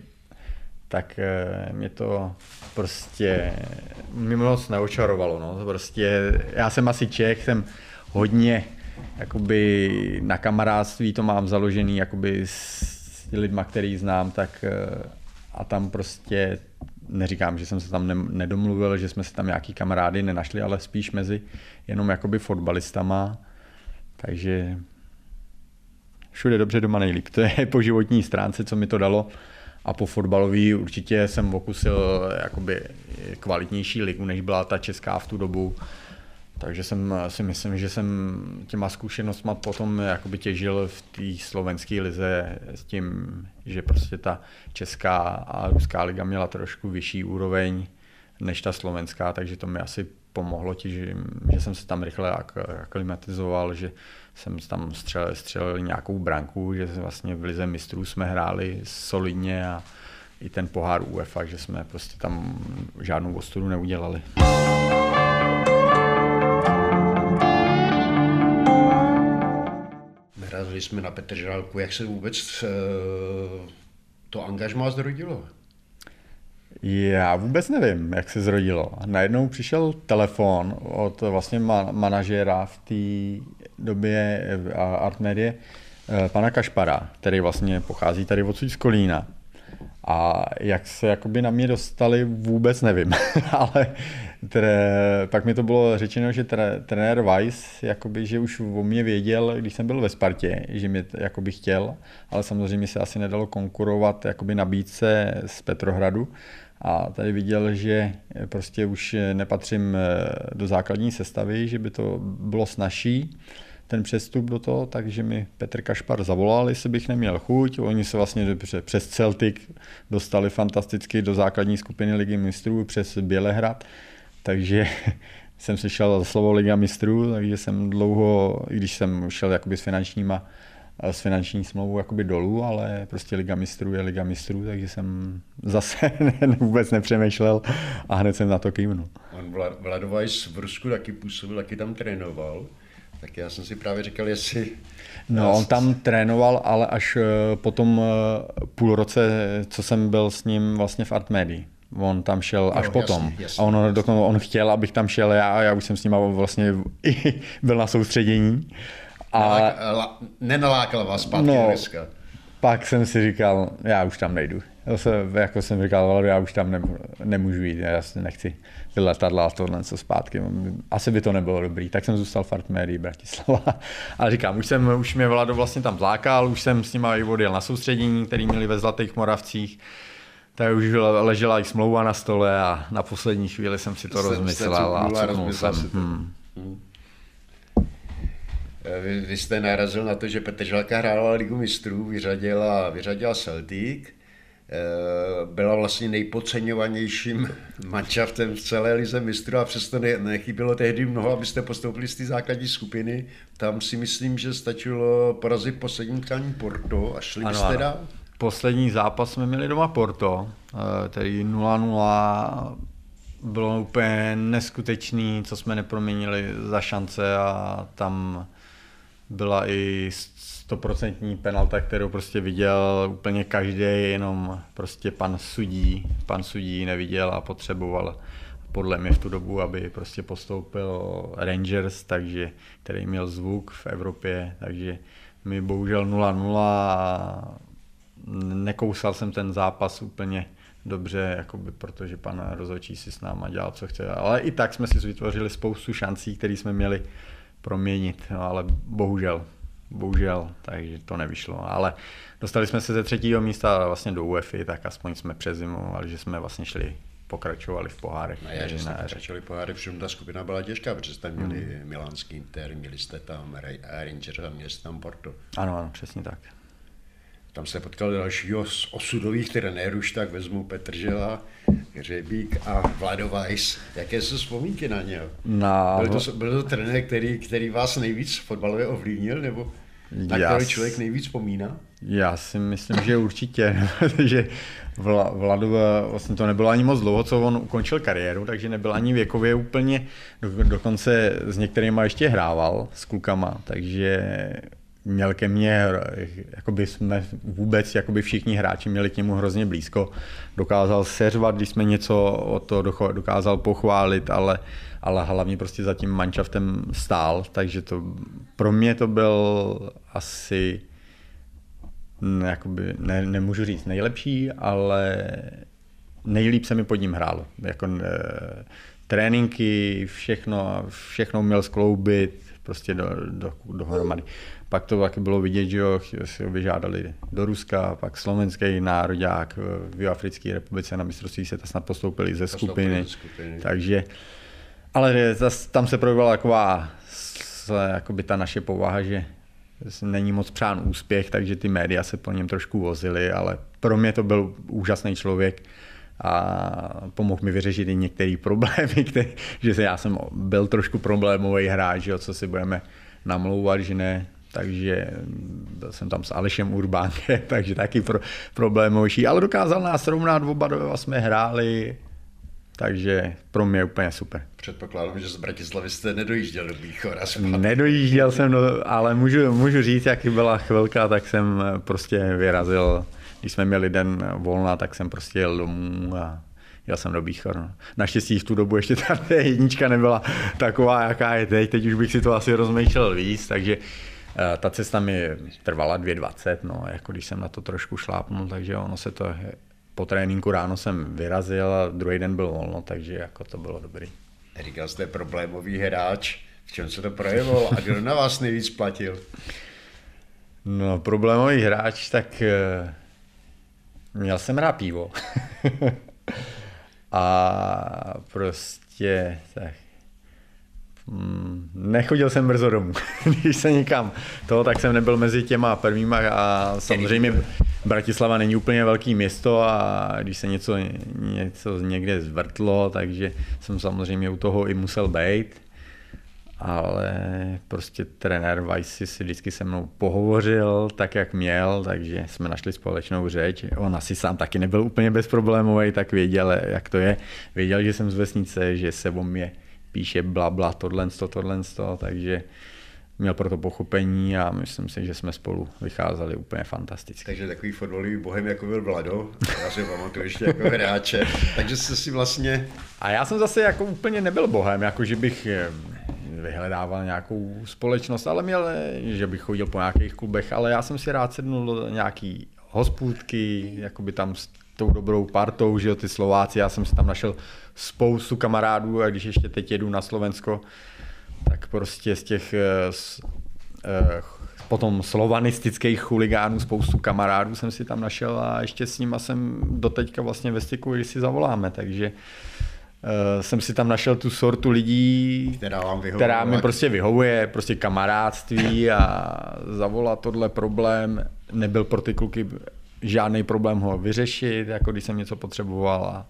tak mě to prostě mě moc neočarovalo. No. Prostě já jsem asi Čech, jsem hodně jakoby na kamarádství to mám založený jakoby s lidma, který znám, tak a tam prostě neříkám, že jsem se tam ne, nedomluvil, že jsme se tam nějaký kamarády nenašli, ale spíš mezi jenom jakoby fotbalistama. Takže všude dobře, doma nejlíp. To je po životní stránce, co mi to dalo. A po fotbalový určitě jsem okusil jakoby kvalitnější ligu, než byla ta česká v tu dobu. Takže jsem si myslím, že jsem těma zkušenostmi potom jakoby těžil v té slovenské lize s tím, že prostě ta česká a ruská liga měla trošku vyšší úroveň než ta slovenská, takže to mi asi pomohlo ti, že, že jsem se tam rychle aklimatizoval, že jsem tam střelil, střelil nějakou branku, že vlastně v lize mistrů jsme hráli solidně a i ten pohár UEFA, že jsme prostě tam žádnou ostudu neudělali. narazili jsme na Petržálku. Jak se vůbec eh, to angažmá zrodilo? Já vůbec nevím, jak se zrodilo. Najednou přišel telefon od vlastně manažera v té době Artmedie, eh, pana Kašpara, který vlastně pochází tady odsud z Kolína. A jak se jakoby na mě dostali, vůbec nevím. Ale tre, pak mi to bylo řečeno, že tre, trenér Weiss, jakoby, že už o mě věděl, když jsem byl ve Spartě, že mě jakoby chtěl, ale samozřejmě se asi nedalo konkurovat jakoby nabídce z Petrohradu. A tady viděl, že prostě už nepatřím eh, do základní sestavy, že by to bylo snažší ten přestup do toho, takže mi Petr Kašpar zavolal, jestli bych neměl chuť. Oni se vlastně přes Celtic dostali fantasticky do základní skupiny ligy mistrů přes Bělehrad, takže jsem slyšel slovo Liga mistrů, takže jsem dlouho, i když jsem šel jakoby s finančníma s finanční smlouvou jakoby dolů, ale prostě Liga mistrů je Liga mistrů, takže jsem zase vůbec nepřemýšlel a hned jsem na to kývnul. On Vladovajs v Rusku taky působil, taky tam trénoval. Tak já jsem si právě říkal, jestli... No, on tam trénoval, ale až eh, po tom eh, půl roce, co jsem byl s ním vlastně v Artmedii. On tam šel až jo, potom. Jasný, jasný, a on, jasný. on chtěl, abych tam šel já, já už jsem s ním vlastně byl na soustředění. A... Nalák, nenalákal vás zpátky no, dneska. Pak jsem si říkal, já už tam nejdu. Zase, jako jsem říkal, já už tam nemůžu jít, já nechci ty letadla a tohle co zpátky. Asi by to nebylo dobrý, tak jsem zůstal v Artmérii Bratislava. Ale říkám, už, jsem, už mě Vlado vlastně tam zlákal, už jsem s nimi i odjel na soustředění, který měli ve Zlatých Moravcích. Tak už ležela i smlouva na stole a na poslední chvíli jsem si to jsem rozmyslel a cuknul jsem. Hmm. Hmm. Vy, vy, jste narazil na to, že Petr Žalka hrála Ligu mistrů, vyřadila, vyřadila Celtic byla vlastně nejpodceňovanějším manšaftem v celé lize mistrů a přesto ne, nechybilo tehdy mnoho, abyste postoupili z té základní skupiny. Tam si myslím, že stačilo porazit poslední tkání Porto a šli ano, byste dál. Poslední zápas jsme měli doma Porto, eh, tedy 0-0 bylo úplně neskutečný, co jsme neproměnili za šance a tam byla i stoprocentní penalta, kterou prostě viděl úplně každý, jenom prostě pan sudí, pan sudí neviděl a potřeboval podle mě v tu dobu, aby prostě postoupil Rangers, takže, který měl zvuk v Evropě, takže mi bohužel 0-0 a nekousal jsem ten zápas úplně dobře, jakoby, protože pan rozhodčí si s náma dělal, co chce. Ale i tak jsme si vytvořili spoustu šancí, které jsme měli proměnit, no, ale bohužel bohužel, takže to nevyšlo. Ale dostali jsme se ze třetího místa vlastně do UEFI, tak aspoň jsme přezimovali, že jsme vlastně šli pokračovali v pohárech. No, já, že jste pokračovali poháry, všem ta skupina byla těžká, protože jste měli hmm. Milánský Inter, měli jste tam Rangers a měli jste tam Porto. Ano, ano, přesně tak. Tam se potkal dalšího z osudových trenérů, tak vezmu Petržela, Hřebík a Vlado Weiss. Jaké jsou vzpomínky na něho? Na... Byl, to, byl to trenér, který, který vás nejvíc fotbalově ovlivnil, nebo? Na který člověk nejvíc vzpomíná? Já si myslím, že určitě, protože Vla, Vladu vlastně to nebylo ani moc dlouho, co on ukončil kariéru, takže nebyl ani věkově úplně, do, dokonce s některými ještě hrával s klukama, takže měl ke mně, jakoby jsme vůbec, jakoby všichni hráči měli k němu hrozně blízko. Dokázal seřvat, když jsme něco o to dokázal pochválit, ale, ale hlavně prostě za tím manšaftem stál, takže to pro mě to byl asi jakoby, ne, nemůžu říct nejlepší, ale nejlíp se mi pod ním hrálo. Jako, e, tréninky, všechno, všechno měl skloubit prostě do, do, dohromady. Pak to taky bylo vidět, že jo, si ho vyžádali do Ruska, pak slovenský národák v Africké republice na mistrovství světa snad postoupili ze skupiny. skupiny. Takže, ale zase tam se projevila taková jakoby ta naše povaha, že není moc přán úspěch, takže ty média se po něm trošku vozily, ale pro mě to byl úžasný člověk a pomohl mi vyřešit i některé problémy, které, že já jsem byl trošku problémový hráč, jo, co si budeme namlouvat, že ne, takže byl jsem tam s Alešem Urbánkem, takže taky pro, problémovější, ale dokázal nás srovnat, oba dva jsme hráli, takže pro mě je úplně super. Předpokládám, že z Bratislavy jste nedojížděl do Bíchora. Nedojížděl jsem, do, ale můžu, můžu říct, jaký byla chvilka, tak jsem prostě vyrazil, když jsme měli den volna, tak jsem prostě jel domů a jel jsem do Bíchor. No. Naštěstí v tu dobu ještě ta jednička nebyla taková, jaká je teď, teď už bych si to asi rozmýšlel víc, takže eh, ta cesta mi trvala 2,20, no, jako když jsem na to trošku šlápnul, takže ono se to po tréninku ráno jsem vyrazil a druhý den byl volno, takže jako to bylo dobrý. Říkal jste problémový hráč, v čem se to projevilo a kdo na vás nejvíc platil? No, problémový hráč, tak uh, měl jsem rád pivo. a prostě tak nechodil jsem brzo domů. Když se někam to, tak jsem nebyl mezi těma prvníma a samozřejmě Bratislava není úplně velký město a když se něco, něco někde zvrtlo, takže jsem samozřejmě u toho i musel být. Ale prostě trenér Vajsi si vždycky se mnou pohovořil tak, jak měl, takže jsme našli společnou řeč. On asi sám taky nebyl úplně bezproblémový, tak věděl, jak to je. Věděl, že jsem z vesnice, že se o mě píše bla, bla, tohle, to, tohle, to, takže měl pro to pochopení a myslím si, že jsme spolu vycházeli úplně fantasticky. Takže takový fotbalový bohem, jako byl Vlado, já si pamatuju ještě jako hráče, takže jsi si vlastně... A já jsem zase jako úplně nebyl bohem, jako že bych eh, vyhledával nějakou společnost, ale měl, eh, že bych chodil po nějakých klubech, ale já jsem si rád sednul do nějaký hospůdky, jako by tam tou dobrou partou, že jo, ty Slováci, já jsem si tam našel spoustu kamarádů a když ještě teď jedu na Slovensko, tak prostě z těch z, uh, potom slovanistických chuligánů spoustu kamarádů jsem si tam našel a ještě s nima jsem doteďka vlastně ve styku, když si zavoláme, takže uh, jsem si tam našel tu sortu lidí, která, vám která mi prostě vyhovuje, prostě kamarádství a zavolat tohle problém, nebyl pro ty kluky žádný problém ho vyřešit, jako když jsem něco potřeboval a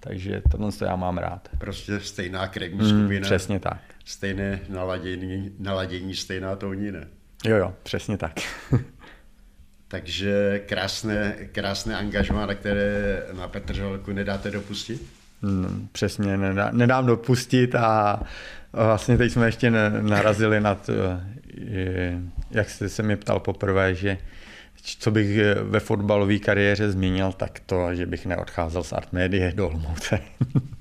takže tohle já mám rád. Prostě stejná krevní mm, skupina. Přesně tak. Stejné naladění, naladění stejná tónina. Jo, jo, přesně tak. Takže krásné, krásné angažmá, na které na Petržalku nedáte dopustit? Mm, přesně, nedá, nedám dopustit a vlastně teď jsme ještě narazili na to, jak jste se mi ptal poprvé, že co bych eh, ve fotbalové kariéře zmínil, tak to, že bych neodcházel z Artmédie do Olmouce.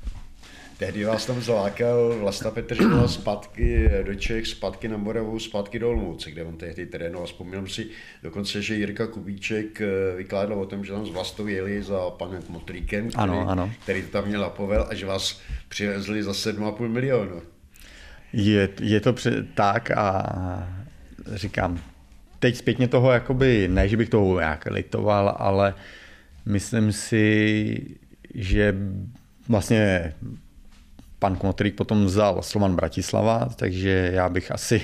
Tehdy vás tam zlákal Vlasta Petržina zpátky do Čech, zpátky na Moravu, zpátky do Olmouce, kde on tehdy trénoval. Vzpomínám si dokonce, že Jirka Kubíček eh, vykládal o tom, že tam z Vlastou jeli za panem Motríkem, který, ano, ano. který to tam měl na povel a že vás přivezli za 7,5 milionu. Je, je to při, tak a říkám, teď zpětně toho, jakoby, ne, že bych toho nějak litoval, ale myslím si, že vlastně pan Knotrík potom vzal Slovan Bratislava, takže já bych asi,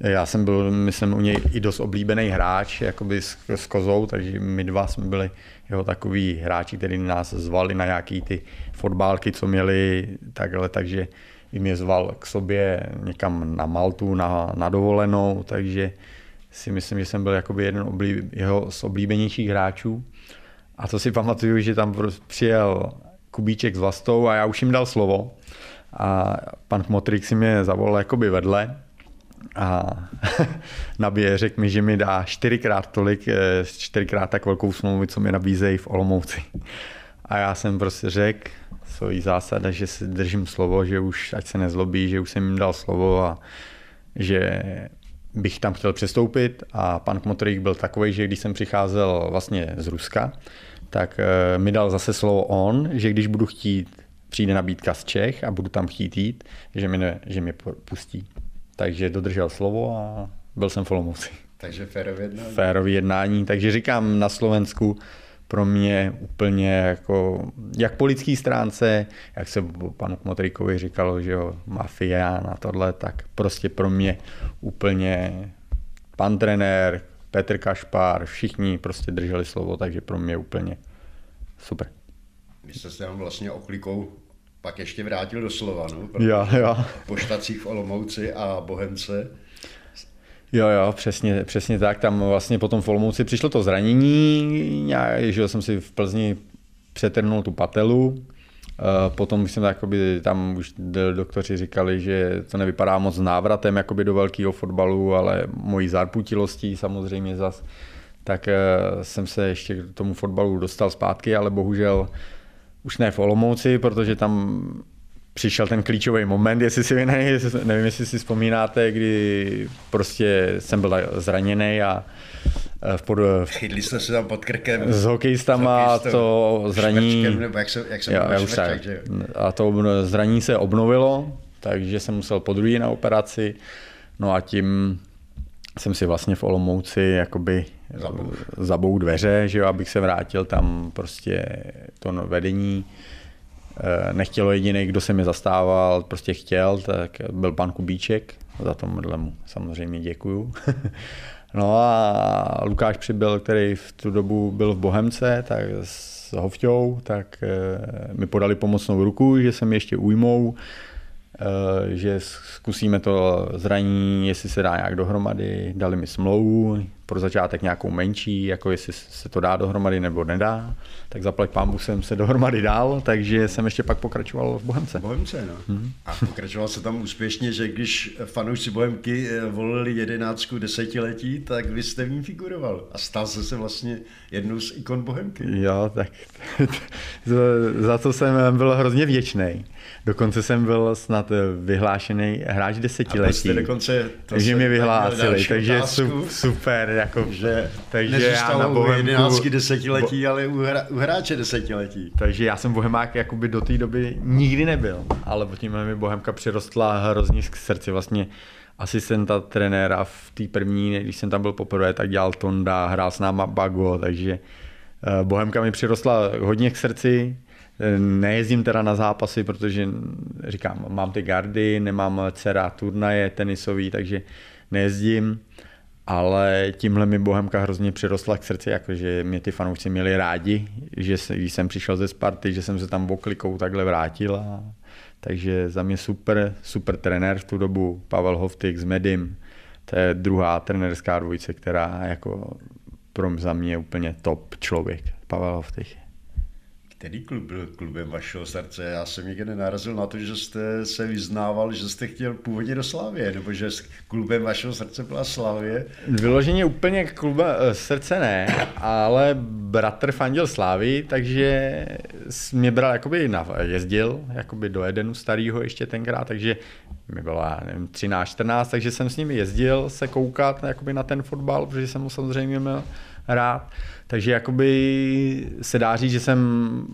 já jsem byl, myslím, u něj i dost oblíbený hráč, jakoby s, s Kozou, takže my dva jsme byli jeho takový hráči, kteří nás zvali na nějaký ty fotbálky, co měli takhle, takže i mě zval k sobě někam na Maltu, na, na dovolenou, takže si myslím, že jsem byl jakoby jeden oblíb, jeho z oblíbenějších hráčů. A to si pamatuju, že tam přijel Kubíček s Vlastou a já už jim dal slovo. A pan Kmotrik si mě zavolal jakoby vedle a nabije, řekl mi, že mi dá čtyřikrát tolik, eh, čtyřikrát tak velkou smlouvu, co mi nabízejí v Olomouci. A já jsem prostě řekl svojí zásada, že si držím slovo, že už ať se nezlobí, že už jsem jim dal slovo a že bych tam chtěl přestoupit a pan Kmotrik byl takový, že když jsem přicházel vlastně z Ruska, tak eh, mi dal zase slovo on, že když budu chtít, přijde nabídka z Čech a budu tam chtít jít, že mě, ne, že mě pustí. Takže dodržel slovo a byl jsem v Olomouci. Takže férový jednání. Férový jednání, takže říkám na Slovensku, pro mě úplně jako, jak po lidské stránce, jak se panu Kmotrikovi říkalo, že jo, mafia na tohle, tak prostě pro mě úplně pan trenér, Petr Kašpár, všichni prostě drželi slovo, takže pro mě úplně super. Vy jste se tam vlastně oklikou pak ještě vrátil do Slovanu, jo, jo. po štacích v Olomouci a Bohemce. Jo, jo, přesně, přesně tak. Tam vlastně potom v Olomouci přišlo to zranění, já, že jsem si v Plzni přetrnul tu patelu, Potom jsem jakoby, tam už doktoři říkali, že to nevypadá moc návratem jakoby do velkého fotbalu, ale mojí zarputilostí samozřejmě zas, tak eh, jsem se ještě k tomu fotbalu dostal zpátky, ale bohužel už ne v Olomouci, protože tam přišel ten klíčový moment, jestli si nevím, jestli si vzpomínáte, kdy prostě jsem byl zraněný a eh, v pod... Chytli jste se tam pod krkem. S hokejistama to zraní... Nebo jak se, jak se já, já už švrček, že? A to zraní se obnovilo, takže jsem musel po druhý na operaci. No a tím jsem si vlastně v Olomouci jakoby zabou dveře, že jo, abych se vrátil tam prostě to vedení Eh, nechtělo jediný, kdo se mi zastával, prostě chtěl, tak byl pan Kubíček, za to mu samozřejmě děkuju. no a Lukáš Přibyl, který v tu dobu byl v Bohemce, tak s Hovťou, tak eh, mi podali pomocnou ruku, že se mi ještě ujmou, eh, že zkusíme to zraní, jestli se dá nějak dohromady, dali mi smlouvu, pro začátek nějakou menší, jako jestli se to dá dohromady nebo nedá, tak zaplať pámbu jsem se dohromady dal, takže jsem ještě pak pokračoval v Bohemce. Bohemce, no. Hmm. A pokračoval se tam úspěšně, že když fanoušci Bohemky eh, volili jedenáctku desetiletí, tak vy jste v ní figuroval a stal se se vlastně jednou z ikon Bohemky. Jo, tak za to jsem byl hrozně vděčný. Dokonce jsem byl snad vyhlášený hráč desetiletí. A dokonce to takže mě vyhlásili, takže otázku. super, jako, že, takže já na Bohemku... 11 desetiletí, ale u, hra, u hráče desetiletí. Takže já jsem Bohemák jakoby do té doby nikdy nebyl, ale tím mi Bohemka přirostla hrozně k srdci. Vlastně asistenta trenéra v té první, když jsem tam byl poprvé, tak dělal Tonda, hrál s náma Bago, takže eh, Bohemka mi přirostla hodně k srdci. Nejezdím teda na zápasy, protože říkám, mám ty gardy, nemám dcera turnaje tenisový, takže nejezdím ale tímhle mi Bohemka hrozně přirostla k srdci, jakože mě ty fanoušci měli rádi, že když jsem přišel ze Sparty, že jsem se tam oklikou takhle vrátil. A, takže za mě super, super trenér v tu dobu, Pavel Hovtyk s Medim, to je druhá trenerská dvojice, která jako pro mě za mě úplně top člověk, Pavel Hovtyk který klub byl klubem vašeho srdce? Já jsem nikdy nenarazil na to, že jste se vyznával, že jste chtěl původně do Slavě, nebo že klubem vašeho srdce byla Slavě. Vyloženě úplně kluba eh, srdce ne, ale bratr fandil Slávy, takže mě bral, jakoby na, jezdil jakoby do Edenu starého ještě tenkrát, takže mi nevím, 13, 14, takže jsem s nimi jezdil se koukat jakoby na ten fotbal, protože jsem ho samozřejmě měl rád. Takže jakoby se dá říct, že jsem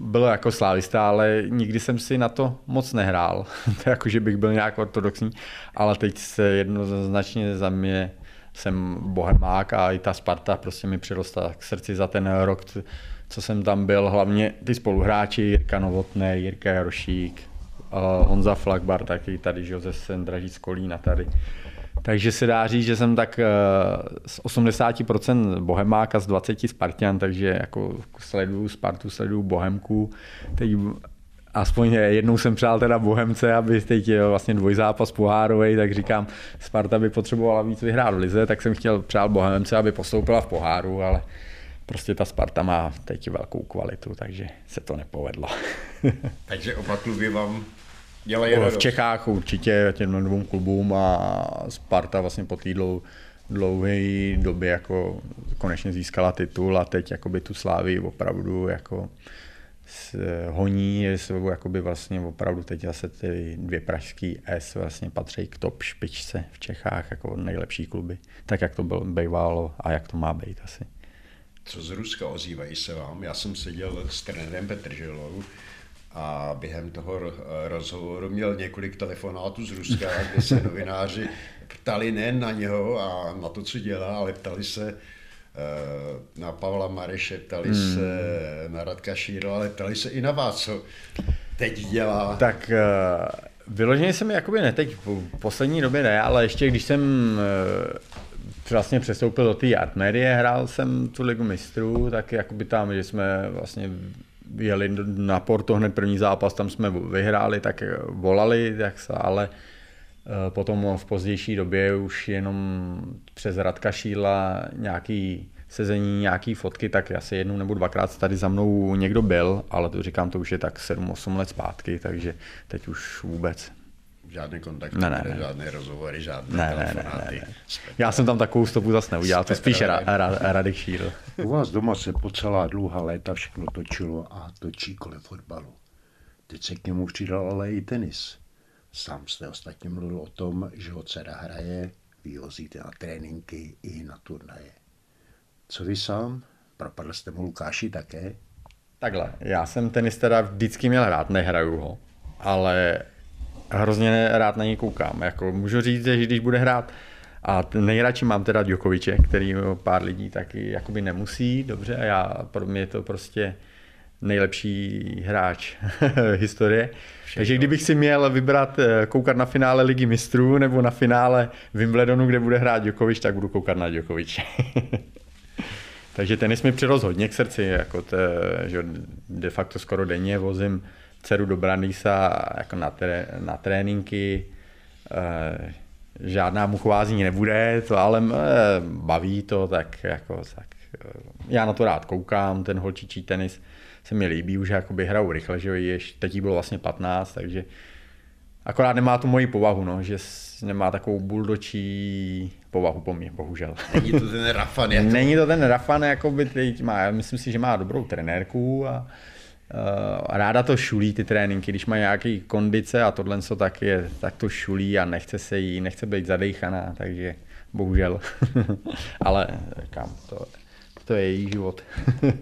byl jako slávista, ale nikdy jsem si na to moc nehrál. to jako, že bych byl nějak ortodoxní, ale teď se jednoznačně za mě jsem bohemák a i ta Sparta prostě mi přirostla k srdci za ten rok, co jsem tam byl, hlavně ty spoluhráči, Jirka Novotný, Jirka Jarošík, Honza Flagbar, taky tady, Josef Sendražíc z Kolína tady. Takže se dá říct, že jsem tak eh, z 80% bohemáka, z 20 Spartian, takže jako sleduju Spartu, sleduju Bohemku. Teď aspoň jednou jsem přál teda Bohemce, aby teď je vlastně dvojzápas pohárový, tak říkám, Sparta by potřebovala víc vyhrát v lize, tak jsem chtěl přál Bohemce, aby postoupila v poháru, ale prostě ta Sparta má teď velkou kvalitu, takže se to nepovedlo. takže oba kluby vám dělají V Čechách určitě těm dvou klubům a Sparta vlastně po týdlu dlouhé době jako konečně získala titul a teď jakoby tu slávy opravdu jako honí, jsou jakoby vlastně opravdu teď zase ty dvě pražský S vlastně patří k top špičce v Čechách jako nejlepší kluby, tak jak to bylo bývalo a jak to má být asi. Co z Ruska ozývají se vám? Já jsem seděl s trenérem Petržilou a během toho rozhovoru měl několik telefonátů z Ruska, kde se novináři ptali nejen na něho a na to, co dělá, ale ptali se eh, na Pavla Mareše, ptali hmm. se na Radka Šíro, ale ptali se i na vás, co teď dělá. Tak uh, vyloženě jsem jakoby ne teď, v poslední době ne, ale ještě když jsem uh, vlastně přestoupil do té Artmerie, hrál jsem tu ligu mistrů, tak jakoby tam, že jsme vlastně jeli na Porto hned první zápas, tam jsme vyhráli, tak volali, tak se, ale Eh, potom v pozdější době už jenom přes Radka Šíla nějaký sezení, nějaký fotky, tak asi jednou nebo dvakrát tady za mnou někdo byl, ale to říkám, to už je tak 7-8 let zpátky, takže teď už vůbec. Žádný kontakt, ne, ne, ne. žádné rozhovory, žádné ne, ne, ne, ne, ne. Já jsem tam takovou stopu zase neudělal, to spíš ra, ra, Radek Šíl. U vás doma se po celá dlouhá léta všechno točilo a točí kolem fotbalu. Teď se k němu přidal ale i tenis. Sám jste ostatně mluvil o tom, že ho dcera hraje, vy hozíte na tréninky i na turnaje. Co vy sám? Propadl jste mu Lukáši také? Takhle, já jsem tenis teda vždycky měl rád, nehraju ho, ale hrozně rád na něj koukám. Jako můžu říct, že když bude hrát a nejradši mám teda Djokoviče, který pár lidí taky jakoby nemusí, dobře, a já, pro mě je to prostě nejlepší hráč historie. Všechno. Takže kdybych si měl vybrat eh, koukat na finále Ligy mistrů nebo na finále Wimbledonu, kde bude hrát Djokovic, tak budu koukat na Djokoviče. Takže tenis mi přirost hodně k srdci, jako to, že de facto skoro denně vozím dceru do Brandýsa jako na, tré, na tréninky. E, žádná muchovází nebude, to ale e, baví to, tak jako tak, e, já na to rád koukám, ten holčičí tenis se mi líbí, už jakoby hrajou rychle, že jež, teď jí bylo vlastně 15, takže akorát nemá tu moji povahu, no, že nemá takovou buldočí povahu po mně, bohužel. Není to ten Rafan. Jako... Není to ten Rafan, jako by teď má, myslím si, že má dobrou trenérku a ráda to šulí ty tréninky, když má nějaký kondice a tohle co tak je, tak to šulí a nechce se jí, nechce být zadejchaná, takže bohužel. Ale kam, to, to je její život.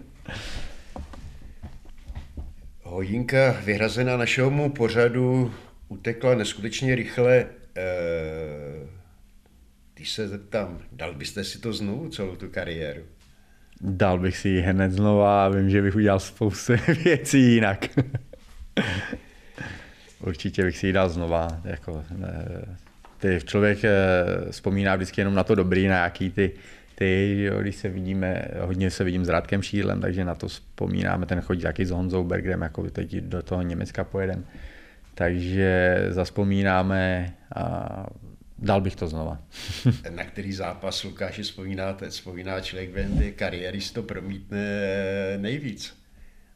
Hodinka vyhrazená našemu pořadu utekla neskutečně rychle. Když se zeptám, dal byste si to znovu, celou tu kariéru? Dal bych si ji hned znova a vím, že bych udělal spoustu věcí jinak. Určitě bych si ji dal znova. Jako, ty člověk vzpomíná vždycky jenom na to dobrý, na jaký ty ty, jo, když se vidíme, hodně se vidím s Radkem Šílem, takže na to vzpomínáme, ten chodí taky s Honzou Bergerem, jako teď do toho Německa pojedem. Takže zaspomínáme a dal bych to znova. na který zápas Lukáši vzpomínáte, vzpomíná člověk během té kariéry, to promítne nejvíc?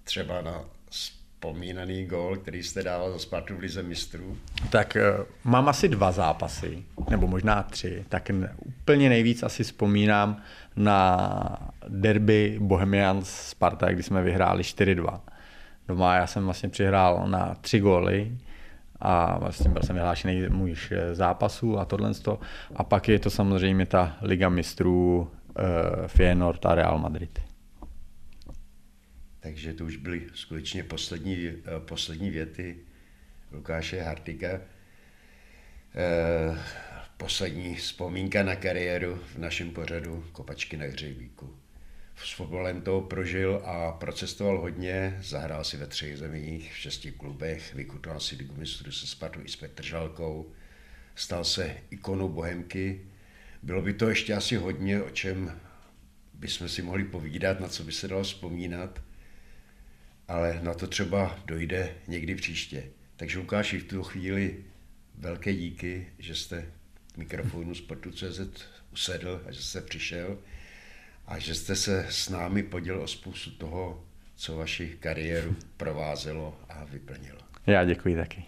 Třeba na vzpomínaný gol, který jste dával za Spartu v Lize mistrů? Tak eh, mám asi dva zápasy, nebo možná tři. Tak úplně nejvíc asi vzpomínám na derby Bohemians Sparta, kdy jsme vyhráli 4-2. Doma já jsem vlastně přihrál na tři góly a vlastně byl jsem vyhlášený můj zápasů a tohle. A pak je to samozřejmě ta Liga mistrů uh, Feyenoord a Real Madrid. Takže to už byly skutečně poslední, eh, poslední věty Lukáše Hartika. Eh, poslední vzpomínka na kariéru v našem pořadu Kopačky na hřebíku. S fotbalem to prožil a procestoval hodně, zahrál si ve třech zemích, v šesti klubech, vykutoval si ligu mistrů se Spartou i s Petržalkou, stal se ikonou Bohemky. Bylo by to ještě asi hodně, o čem bychom si mohli povídat, na co by se dalo vzpomínat ale na to třeba dojde někdy příště. Takže Lukáši, v tu chvíli velké díky, že jste mikrofonu Sportu.cz usedl a že jste přišel a že jste se s námi podělil o spoustu toho, co vaši kariéru provázelo a vyplnilo. Já děkuji taky.